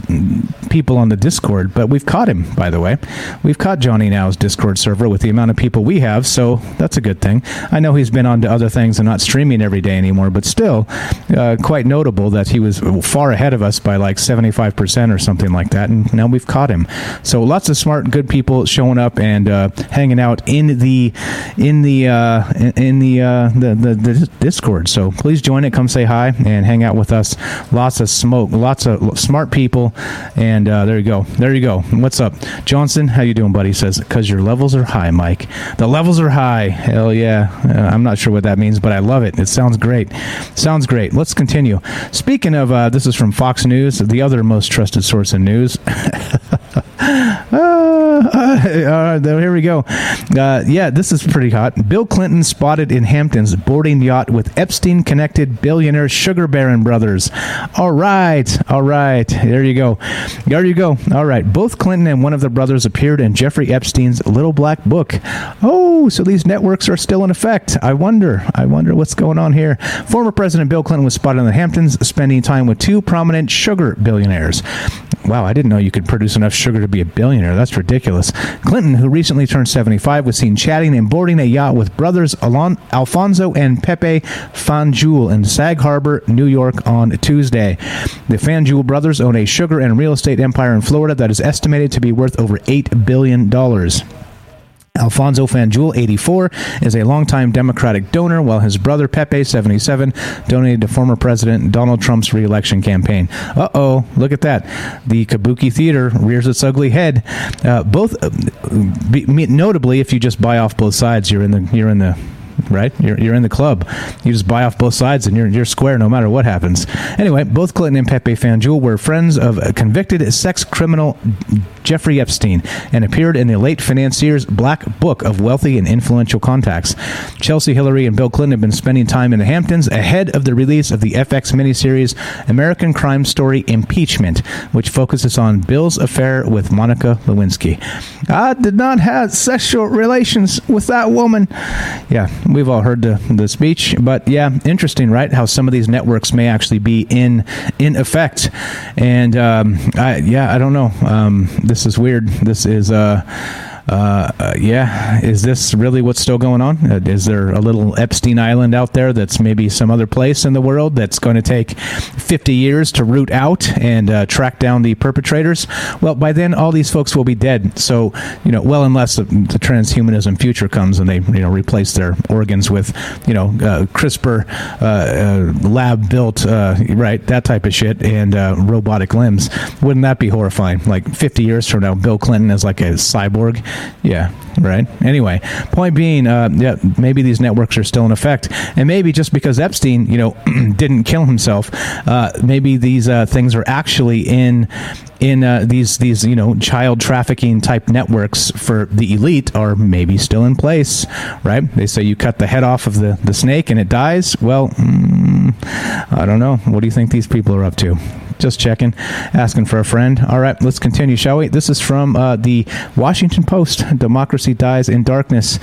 people on the Discord. But we've caught him, by the way. We've caught Johnny Now's Discord server with the amount of people we have, so that's a good thing. I know he's been on to other things and not streaming every day anymore, but still, uh, quite notable that he was far ahead of us by like seventy five percent or something like that. And now we've caught him. So lots of smart, good people showing up and uh, hanging out in the in the uh, in the, uh, the the the Discord. So please join it. Come say hi and hang out with with us. Lots of smoke, lots of smart people, and uh, there you go. There you go. What's up, Johnson? How you doing, buddy? Says because your levels are high, Mike. The levels are high. Hell yeah. Uh, I'm not sure what that means, but I love it. It sounds great. Sounds great. Let's continue. Speaking of, uh, this is from Fox News, the other most trusted source of news. *laughs* *laughs* Uh, uh, here we go. Uh, yeah, this is pretty hot. Bill Clinton spotted in Hamptons boarding yacht with Epstein connected billionaire sugar baron brothers. All right. All right. There you go. There you go. All right. Both Clinton and one of the brothers appeared in Jeffrey Epstein's Little Black Book. Oh, so these networks are still in effect. I wonder. I wonder what's going on here. Former President Bill Clinton was spotted in the Hamptons spending time with two prominent sugar billionaires. Wow, I didn't know you could produce enough sugar to be a billionaire. That's ridiculous. Clinton, who recently turned 75, was seen chatting and boarding a yacht with brothers Alon- Alfonso and Pepe Fanjul in Sag Harbor, New York on Tuesday. The Fanjul brothers own a sugar and real estate empire in Florida that is estimated to be worth over $8 billion. Alfonso Fanjul, 84, is a longtime Democratic donor, while his brother Pepe, 77, donated to former President Donald Trump's reelection campaign. Uh oh, look at that. The Kabuki Theater rears its ugly head. Uh, both, uh, be, notably, if you just buy off both sides, you're in the you're in the right? You're, you're in the club. You just buy off both sides and you're, you're square no matter what happens. Anyway, both Clinton and Pepe Fanjul were friends of convicted sex criminal Jeffrey Epstein and appeared in the late financier's black book of wealthy and influential contacts. Chelsea Hillary and Bill Clinton have been spending time in the Hamptons ahead of the release of the FX miniseries American Crime Story Impeachment, which focuses on Bill's affair with Monica Lewinsky. I did not have sexual relations with that woman. Yeah, we've all heard the, the speech, but yeah, interesting, right? How some of these networks may actually be in in effect, and um, I, yeah, I don't know. Um, this is weird. This is uh uh, uh, yeah, is this really what's still going on? Uh, is there a little Epstein Island out there that's maybe some other place in the world that's going to take 50 years to root out and uh, track down the perpetrators? Well, by then, all these folks will be dead. So, you know, well, unless the, the transhumanism future comes and they, you know, replace their organs with, you know, uh, CRISPR uh, lab built, right, that type of shit, and robotic limbs. Wouldn't that be horrifying? Like 50 years from now, Bill Clinton is like a cyborg yeah, right. Anyway, point being, uh, yeah, maybe these networks are still in effect, and maybe just because Epstein, you know, *clears throat* didn't kill himself, uh, maybe these uh, things are actually in in uh, these these you know child trafficking type networks for the elite are maybe still in place, right? They say you cut the head off of the the snake and it dies. Well, mm, I don't know. What do you think these people are up to? Just checking, asking for a friend. All right, let's continue, shall we? This is from uh, the Washington Post. Democracy dies in darkness.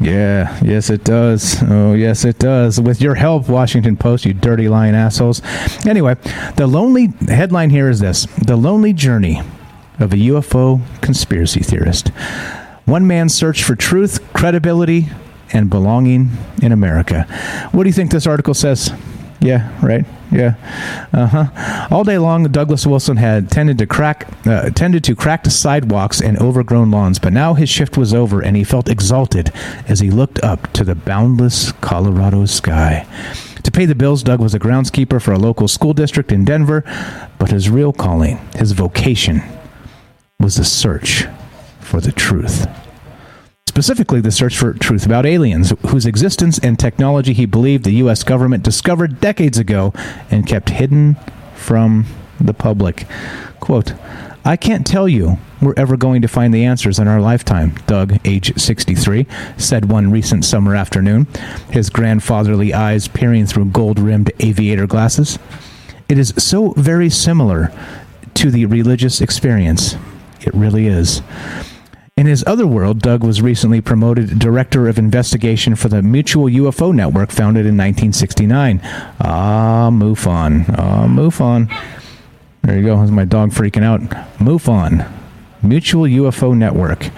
Yeah, yes, it does. Oh, yes, it does. With your help, Washington Post, you dirty lying assholes. Anyway, the lonely headline here is this The Lonely Journey of a UFO Conspiracy Theorist. One man's search for truth, credibility, and belonging in America. What do you think this article says? Yeah, right. Yeah. Uh huh. All day long, Douglas Wilson had tended to crack, uh, tended to cracked sidewalks and overgrown lawns, but now his shift was over, and he felt exalted as he looked up to the boundless Colorado sky. To pay the bills, Doug was a groundskeeper for a local school district in Denver, but his real calling, his vocation, was the search for the truth. Specifically the search for truth about aliens, whose existence and technology he believed the U.S. government discovered decades ago and kept hidden from the public. Quote, I can't tell you we're ever going to find the answers in our lifetime, Doug, age 63, said one recent summer afternoon, his grandfatherly eyes peering through gold rimmed aviator glasses. It is so very similar to the religious experience. It really is. In his other world, Doug was recently promoted Director of Investigation for the Mutual UFO Network founded in 1969. Ah, MUFON. Ah, MUFON. There you go. That's my dog freaking out. MUFON. Mutual UFO Network.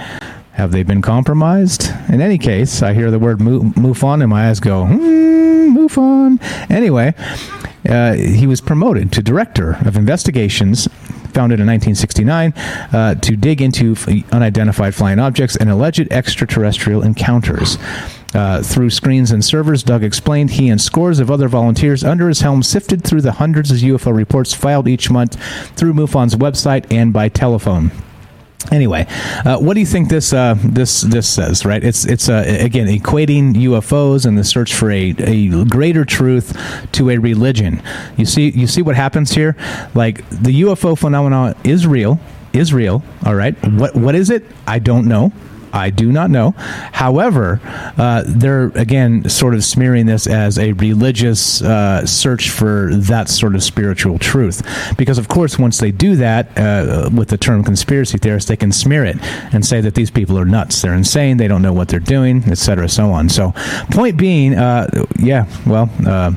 Have they been compromised? In any case, I hear the word MUFON and my eyes go, hmm, MUFON. Anyway, uh, he was promoted to Director of Investigations founded in 1969 uh, to dig into unidentified flying objects and alleged extraterrestrial encounters. Uh, through screens and servers, Doug explained he and scores of other volunteers under his helm sifted through the hundreds of UFO reports filed each month through MUFON's website and by telephone. Anyway, uh, what do you think this uh, this this says? Right, it's it's uh, again equating UFOs and the search for a, a greater truth to a religion. You see you see what happens here. Like the UFO phenomenon is real, is real. All right, what what is it? I don't know. I do not know. However, uh, they're again sort of smearing this as a religious uh, search for that sort of spiritual truth. Because, of course, once they do that uh, with the term conspiracy theorist, they can smear it and say that these people are nuts, they're insane, they don't know what they're doing, etc., so on. So, point being, uh, yeah, well, uh,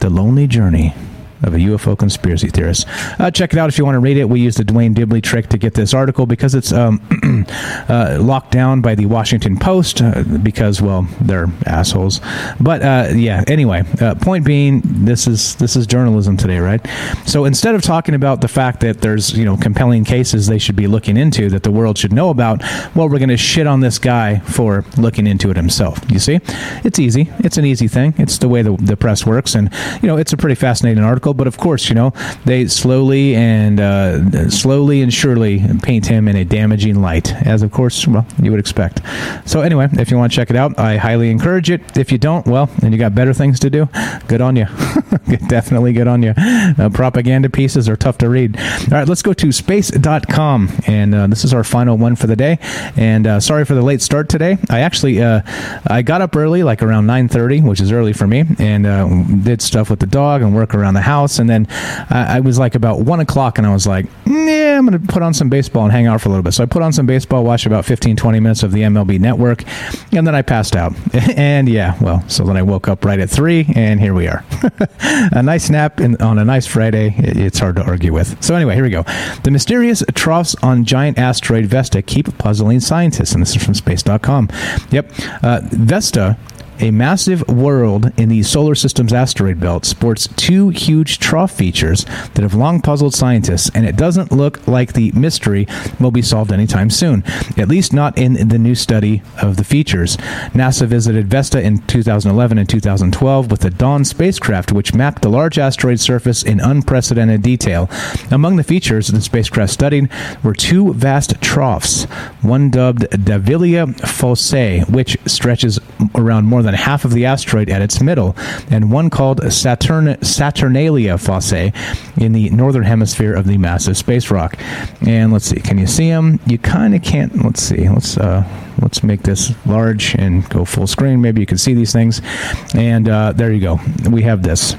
the lonely journey of a UFO conspiracy theorist. Uh, check it out if you want to read it. We used the Dwayne Dibbley trick to get this article because it's um, *clears throat* uh, locked down by the Washington Post uh, because, well, they're assholes. But uh, yeah, anyway, uh, point being, this is this is journalism today, right? So instead of talking about the fact that there's you know compelling cases they should be looking into that the world should know about, well, we're going to shit on this guy for looking into it himself. You see, it's easy. It's an easy thing. It's the way the, the press works, and you know, it's a pretty fascinating article but of course, you know they slowly and uh, slowly and surely paint him in a damaging light, as of course, well, you would expect. So anyway, if you want to check it out, I highly encourage it. If you don't, well, and you got better things to do, good on you. *laughs* Definitely good on you. Uh, propaganda pieces are tough to read. All right, let's go to space.com, and uh, this is our final one for the day. And uh, sorry for the late start today. I actually uh, I got up early, like around 9:30, which is early for me, and uh, did stuff with the dog and work around the house house, and then I was like about one o'clock, and I was like, yeah, I'm going to put on some baseball and hang out for a little bit. So I put on some baseball, watched about 15, 20 minutes of the MLB Network, and then I passed out. *laughs* and yeah, well, so then I woke up right at three, and here we are. *laughs* a nice nap in, on a nice Friday. It's hard to argue with. So anyway, here we go. The mysterious troughs on giant asteroid Vesta keep puzzling scientists, and this is from space.com. Yep, uh, Vesta a massive world in the solar system's asteroid belt sports two huge trough features that have long puzzled scientists, and it doesn't look like the mystery will be solved anytime soon, at least not in the new study of the features. NASA visited Vesta in 2011 and 2012 with the Dawn spacecraft, which mapped the large asteroid surface in unprecedented detail. Among the features the spacecraft studied were two vast troughs, one dubbed Divalia Fossae, which stretches around more than half of the asteroid at its middle, and one called Saturn, Saturnalia Fossae in the northern hemisphere of the massive space rock. And let's see, can you see them? You kind of can't. Let's see. Let's uh, let's make this large and go full screen. Maybe you can see these things. And uh, there you go. We have this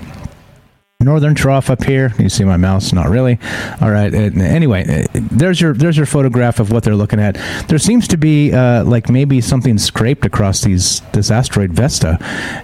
northern trough up here. You see my mouse? Not really. All right. Anyway, there's your there's your photograph of what they're looking at. There seems to be uh, like maybe something scraped across these this asteroid Vesta,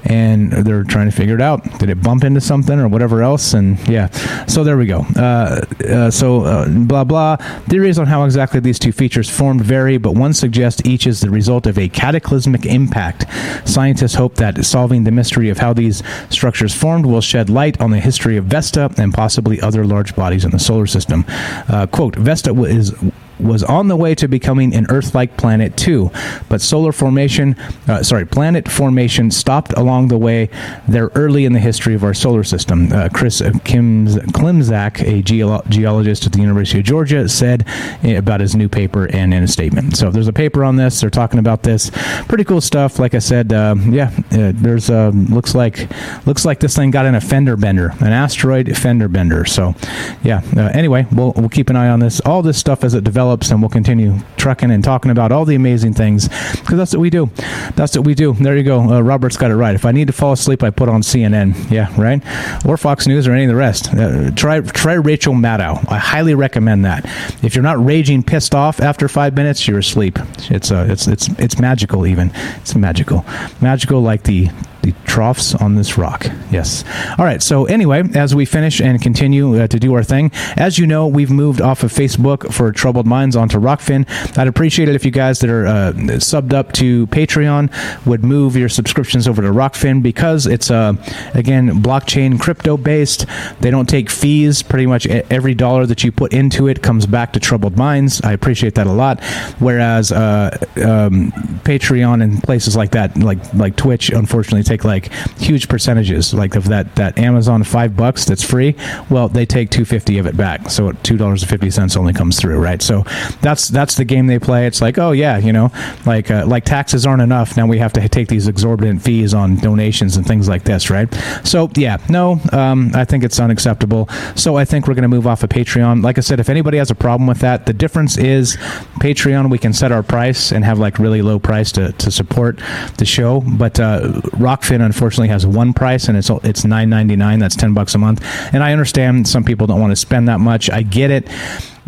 and they're trying to figure it out. Did it bump into something or whatever else? And yeah, so there we go. Uh, uh, so uh, blah blah. Theories on how exactly these two features formed vary, but one suggests each is the result of a cataclysmic impact. Scientists hope that solving the mystery of how these structures formed will shed light on the history history of Vesta and possibly other large bodies in the solar system. Uh, quote, Vesta is was on the way to becoming an Earth-like planet too, but solar formation, uh, sorry, planet formation stopped along the way there early in the history of our solar system. Uh, Chris Kims, Klimczak, a geolo- geologist at the University of Georgia, said about his new paper and in a statement. So there's a paper on this. They're talking about this. Pretty cool stuff. Like I said, uh, yeah, there's uh, looks like looks like this thing got in a fender bender, an asteroid fender bender. So yeah. Uh, anyway, we'll we'll keep an eye on this. All this stuff as it develops, and we'll continue trucking and talking about all the amazing things because that's what we do. That's what we do. There you go. Uh, Robert's got it right. If I need to fall asleep, I put on CNN. Yeah, right. Or Fox News or any of the rest. Uh, try try Rachel Maddow. I highly recommend that. If you're not raging pissed off after five minutes, you're asleep. It's uh, it's it's it's magical. Even it's magical, magical like the the troughs on this rock. Yes. All right. So anyway, as we finish and continue uh, to do our thing, as you know, we've moved off of Facebook for Troubled Minds onto Rokfin. I'd appreciate it if you guys that are uh, subbed up to Patreon would move your subscriptions over to Rokfin because it's uh, again blockchain crypto based. They don't take fees. Pretty much every dollar that you put into it comes back to Troubled Minds. I appreciate that a lot. Whereas uh, um, Patreon and places like that, like like Twitch, unfortunately take like huge percentages. Like of that that Amazon five bucks that's free, well they take two fifty of it back. So two dollars and fifty cents only comes through, right? So that's that's the game they play. It's like oh yeah, you know, like uh, like taxes aren't enough. Now we have to take these exorbitant fees on donations and things like this, right? So yeah, no, um, I think it's unacceptable. So I think we're going to move off of Patreon. Like I said, if anybody has a problem with that, the difference is Patreon we can set our price and have like really low price to, to support the show, but uh, Rock Rokfin unfortunately has one price, and it's it's nine ninety nine. That's ten bucks a month. And I understand some people don't want to spend that much. I get it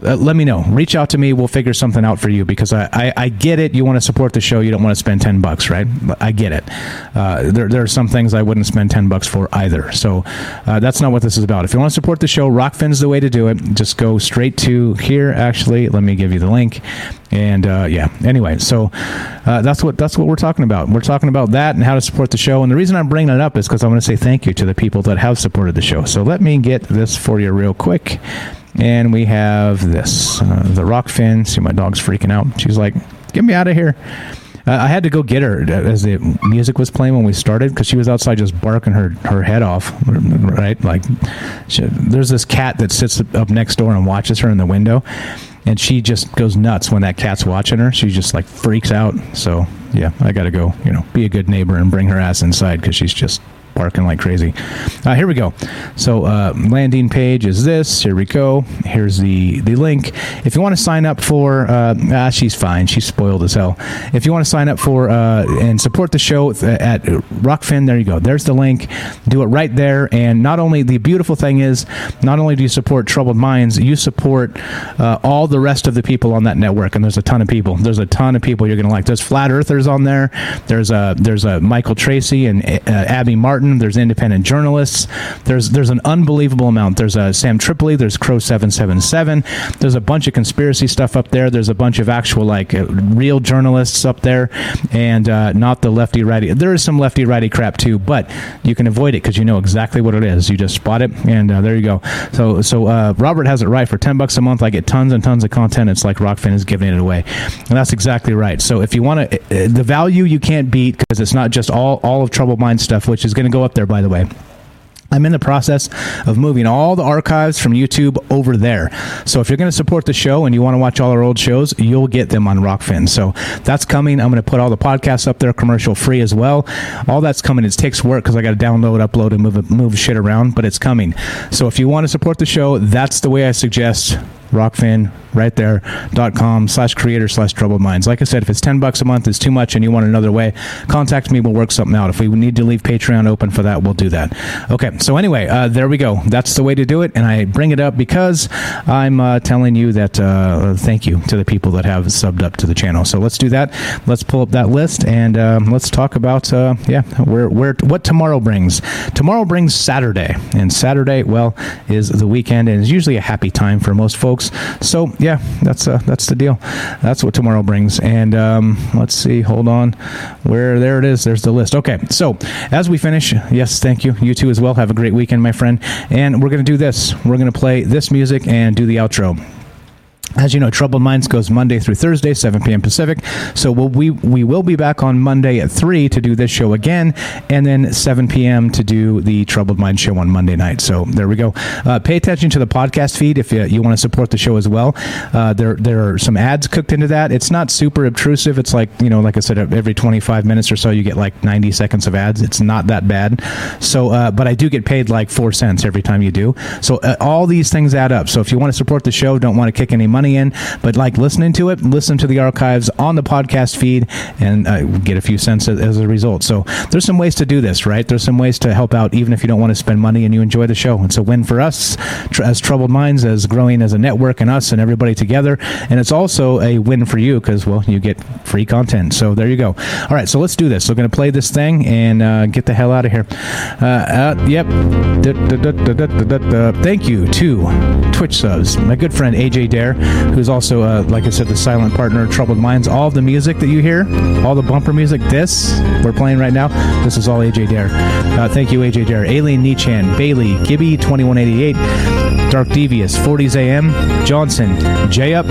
uh, let me know. Reach out to me. We'll figure something out for you because I, I, I, get it. You want to support the show. You don't want to spend 10 bucks, right? I get it. Uh, there, there are some things I wouldn't spend 10 bucks for either. So uh, that's not what this is about. If you want to support the show, Rokfin's the way to do it. Just go straight to here, actually. Let me give you the link. And uh, yeah, anyway, so uh, that's what that's what we're talking about. We're talking about that and how to support the show. And the reason I'm bringing it up is because I want to say thank you to the people that have supported the show. So let me get this for you real quick. And we have this uh, the Rokfin. See, my dog's freaking out. She's like, "Get me out of here." Uh, I had to go get her as the music was playing when we started because she was outside just barking her, her head off. Right, like she, there's this cat that sits up next door and watches her in the window, and she just goes nuts when that cat's watching her. She just like freaks out. So yeah, I got to go. You know, be a good neighbor and bring her ass inside because she's just barking like crazy. Uh, here we go. So uh, landing page is this. Here we go. Here's the the link. If you want to sign up for, uh, ah, she's fine. She's spoiled as hell. If you want to sign up for uh, and support the show at Rokfin, there you go. There's the link. Do it right there. And not only the beautiful thing is, not only do you support Troubled Minds, you support uh, all the rest of the people on that network. And there's a ton of people. There's a ton of people you're gonna like. There's flat earthers on there. There's a there's a Michael Tracey and uh, Abby Martin There's independent journalists. There's there's an unbelievable amount. There's uh, Sam Tripoli. There's Crow Seven Seven Seven. There's a bunch of conspiracy stuff up there. There's a bunch of actual like uh, real journalists up there, and uh, not the lefty righty. There is some lefty righty crap too, but you can avoid it because you know exactly what it is. You just spot it, and uh, there you go. So so uh, Robert has it right. For ten bucks a month, I get tons and tons of content. It's like Rokfin is giving it away, and that's exactly right. So if you want to, the value you can't beat because it's not just all all of Troubled Mind stuff, which is going to go up there, by the way. I'm in the process of moving all the archives from YouTube over there. So if you're going to support the show and you want to watch all our old shows, you'll get them on Rokfin. So that's coming. I'm going to put all the podcasts up there commercial free as well. All that's coming. It takes work because I got to download, upload, and move move shit around, but it's coming. So if you want to support the show, that's the way I suggest Rokfin right there dot com slash creator slash troubled minds. Like i said if it's 10 bucks a month it's too much and you want another way contact me. We'll work something out. If we need to leave patreon open for that we'll do that. Okay so anyway uh, there we go. That's the way to do it. And i bring it up because i'm uh, telling you that uh, thank you to the people that have subbed up to the channel. So let's do that. Let's pull up that list and um, let's talk about uh, yeah where where what tomorrow brings. Tomorrow brings saturday. And saturday well is the weekend and is usually a happy time for most folks so yeah, that's uh, that's the deal. That's what tomorrow brings. And um, let's see. Hold on. Where there it is. There's the list. Okay. So as we finish, yes, thank you. You too as well. Have a great weekend, my friend. And we're gonna do this. We're gonna play this music and do the outro. As you know, Troubled Minds goes Monday through Thursday, 7 p.m. Pacific. So we'll, we we will be back on Monday at 3 to do this show again, and then 7 p.m. to do the Troubled Minds show on Monday night. So there we go. Uh, pay attention to the podcast feed if you, you want to support the show as well. Uh, there there are some ads cooked into that. It's not super obtrusive. It's like you know, like I said, every 25 minutes or so you get like 90 seconds of ads. It's not that bad. So, uh, but I do get paid like four cents every time you do. So uh, all these things add up. So if you want to support the show, don't want to kick any money in, but like listening to it, listen to the archives on the podcast feed and uh, get a few cents as a result. So there's some ways to do this, right? There's some ways to help out, even if you don't want to spend money and you enjoy the show. It's a win for us tr- as Troubled Minds, as growing as a network, and us and everybody together. And it's also a win for you because, well, you get free content. So there you go. All right, so let's do this. We're going to play this thing and uh, get the hell out of here. Uh, uh, yep. Thank you to Twitch subs. My good friend AJ Dare, who's also, uh, like I said, the silent partner of Troubled Minds. All of the music that you hear, all the bumper music, this we're playing right now, this is all AJ Dare. Uh, thank you, AJ Dare. Alien Nichan, Bailey, Gibby, 2188, Dark Devious, 40s AM, Johnson, J Up.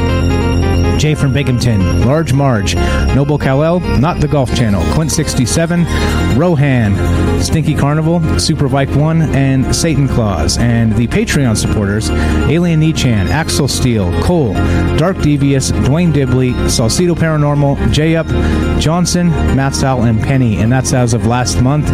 Jay from Binghamton, Large Marge, Noble Kal-El, Not the Golf Channel, Quint67, Rohan, Stinky Carnival, Super Vike 1, and Satan Claus. And the Patreon supporters, Alien Nichan, Axel Steel, Cole, Dark Devious, Dwayne Dibley, Salcedo Paranormal, J Up, Johnson, Matt Sal, and Penny. And that's as of last month.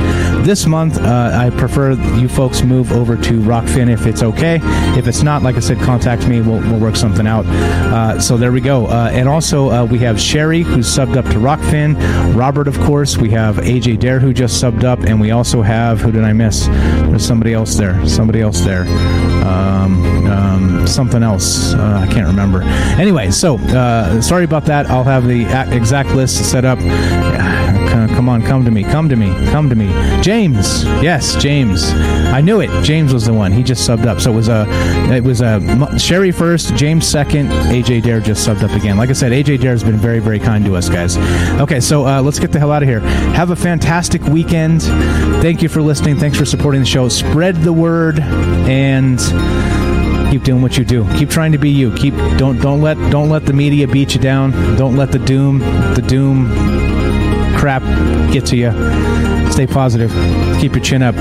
This month, uh, I prefer you folks move over to Rokfin if it's okay. If it's not, like I said, contact me. We'll, we'll work something out. Uh, so there we go. Uh, and also, uh, we have Sherry, who's subbed up to Rokfin. Robert, of course. We have AJ Dare, who just subbed up. And we also have, who did I miss? There's somebody else there. Somebody else there. Um, um, something else. Uh, I can't remember. Anyway, so uh, sorry about that. I'll have the exact list set up. *sighs* Come on, come to me, come to me, come to me. James, yes, James. I knew it. James was the one. He just subbed up. So it was a, it was a Sherry first, James second, AJ Dare just subbed up again. Like I said, AJ Dare has been very, very kind to us, guys. Okay, so uh, let's get the hell out of here. Have a fantastic weekend. Thank you for listening. Thanks for supporting the show. Spread the word and keep doing what you do. Keep trying to be you. Keep don't don't let don't let the media beat you down. Don't let the doom the doom crap get to you. Stay positive. Keep your chin up.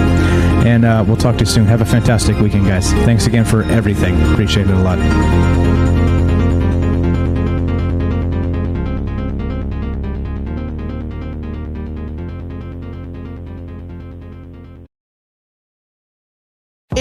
And uh, we'll talk to you soon. Have a fantastic weekend, guys. Thanks again for everything. Appreciate it a lot.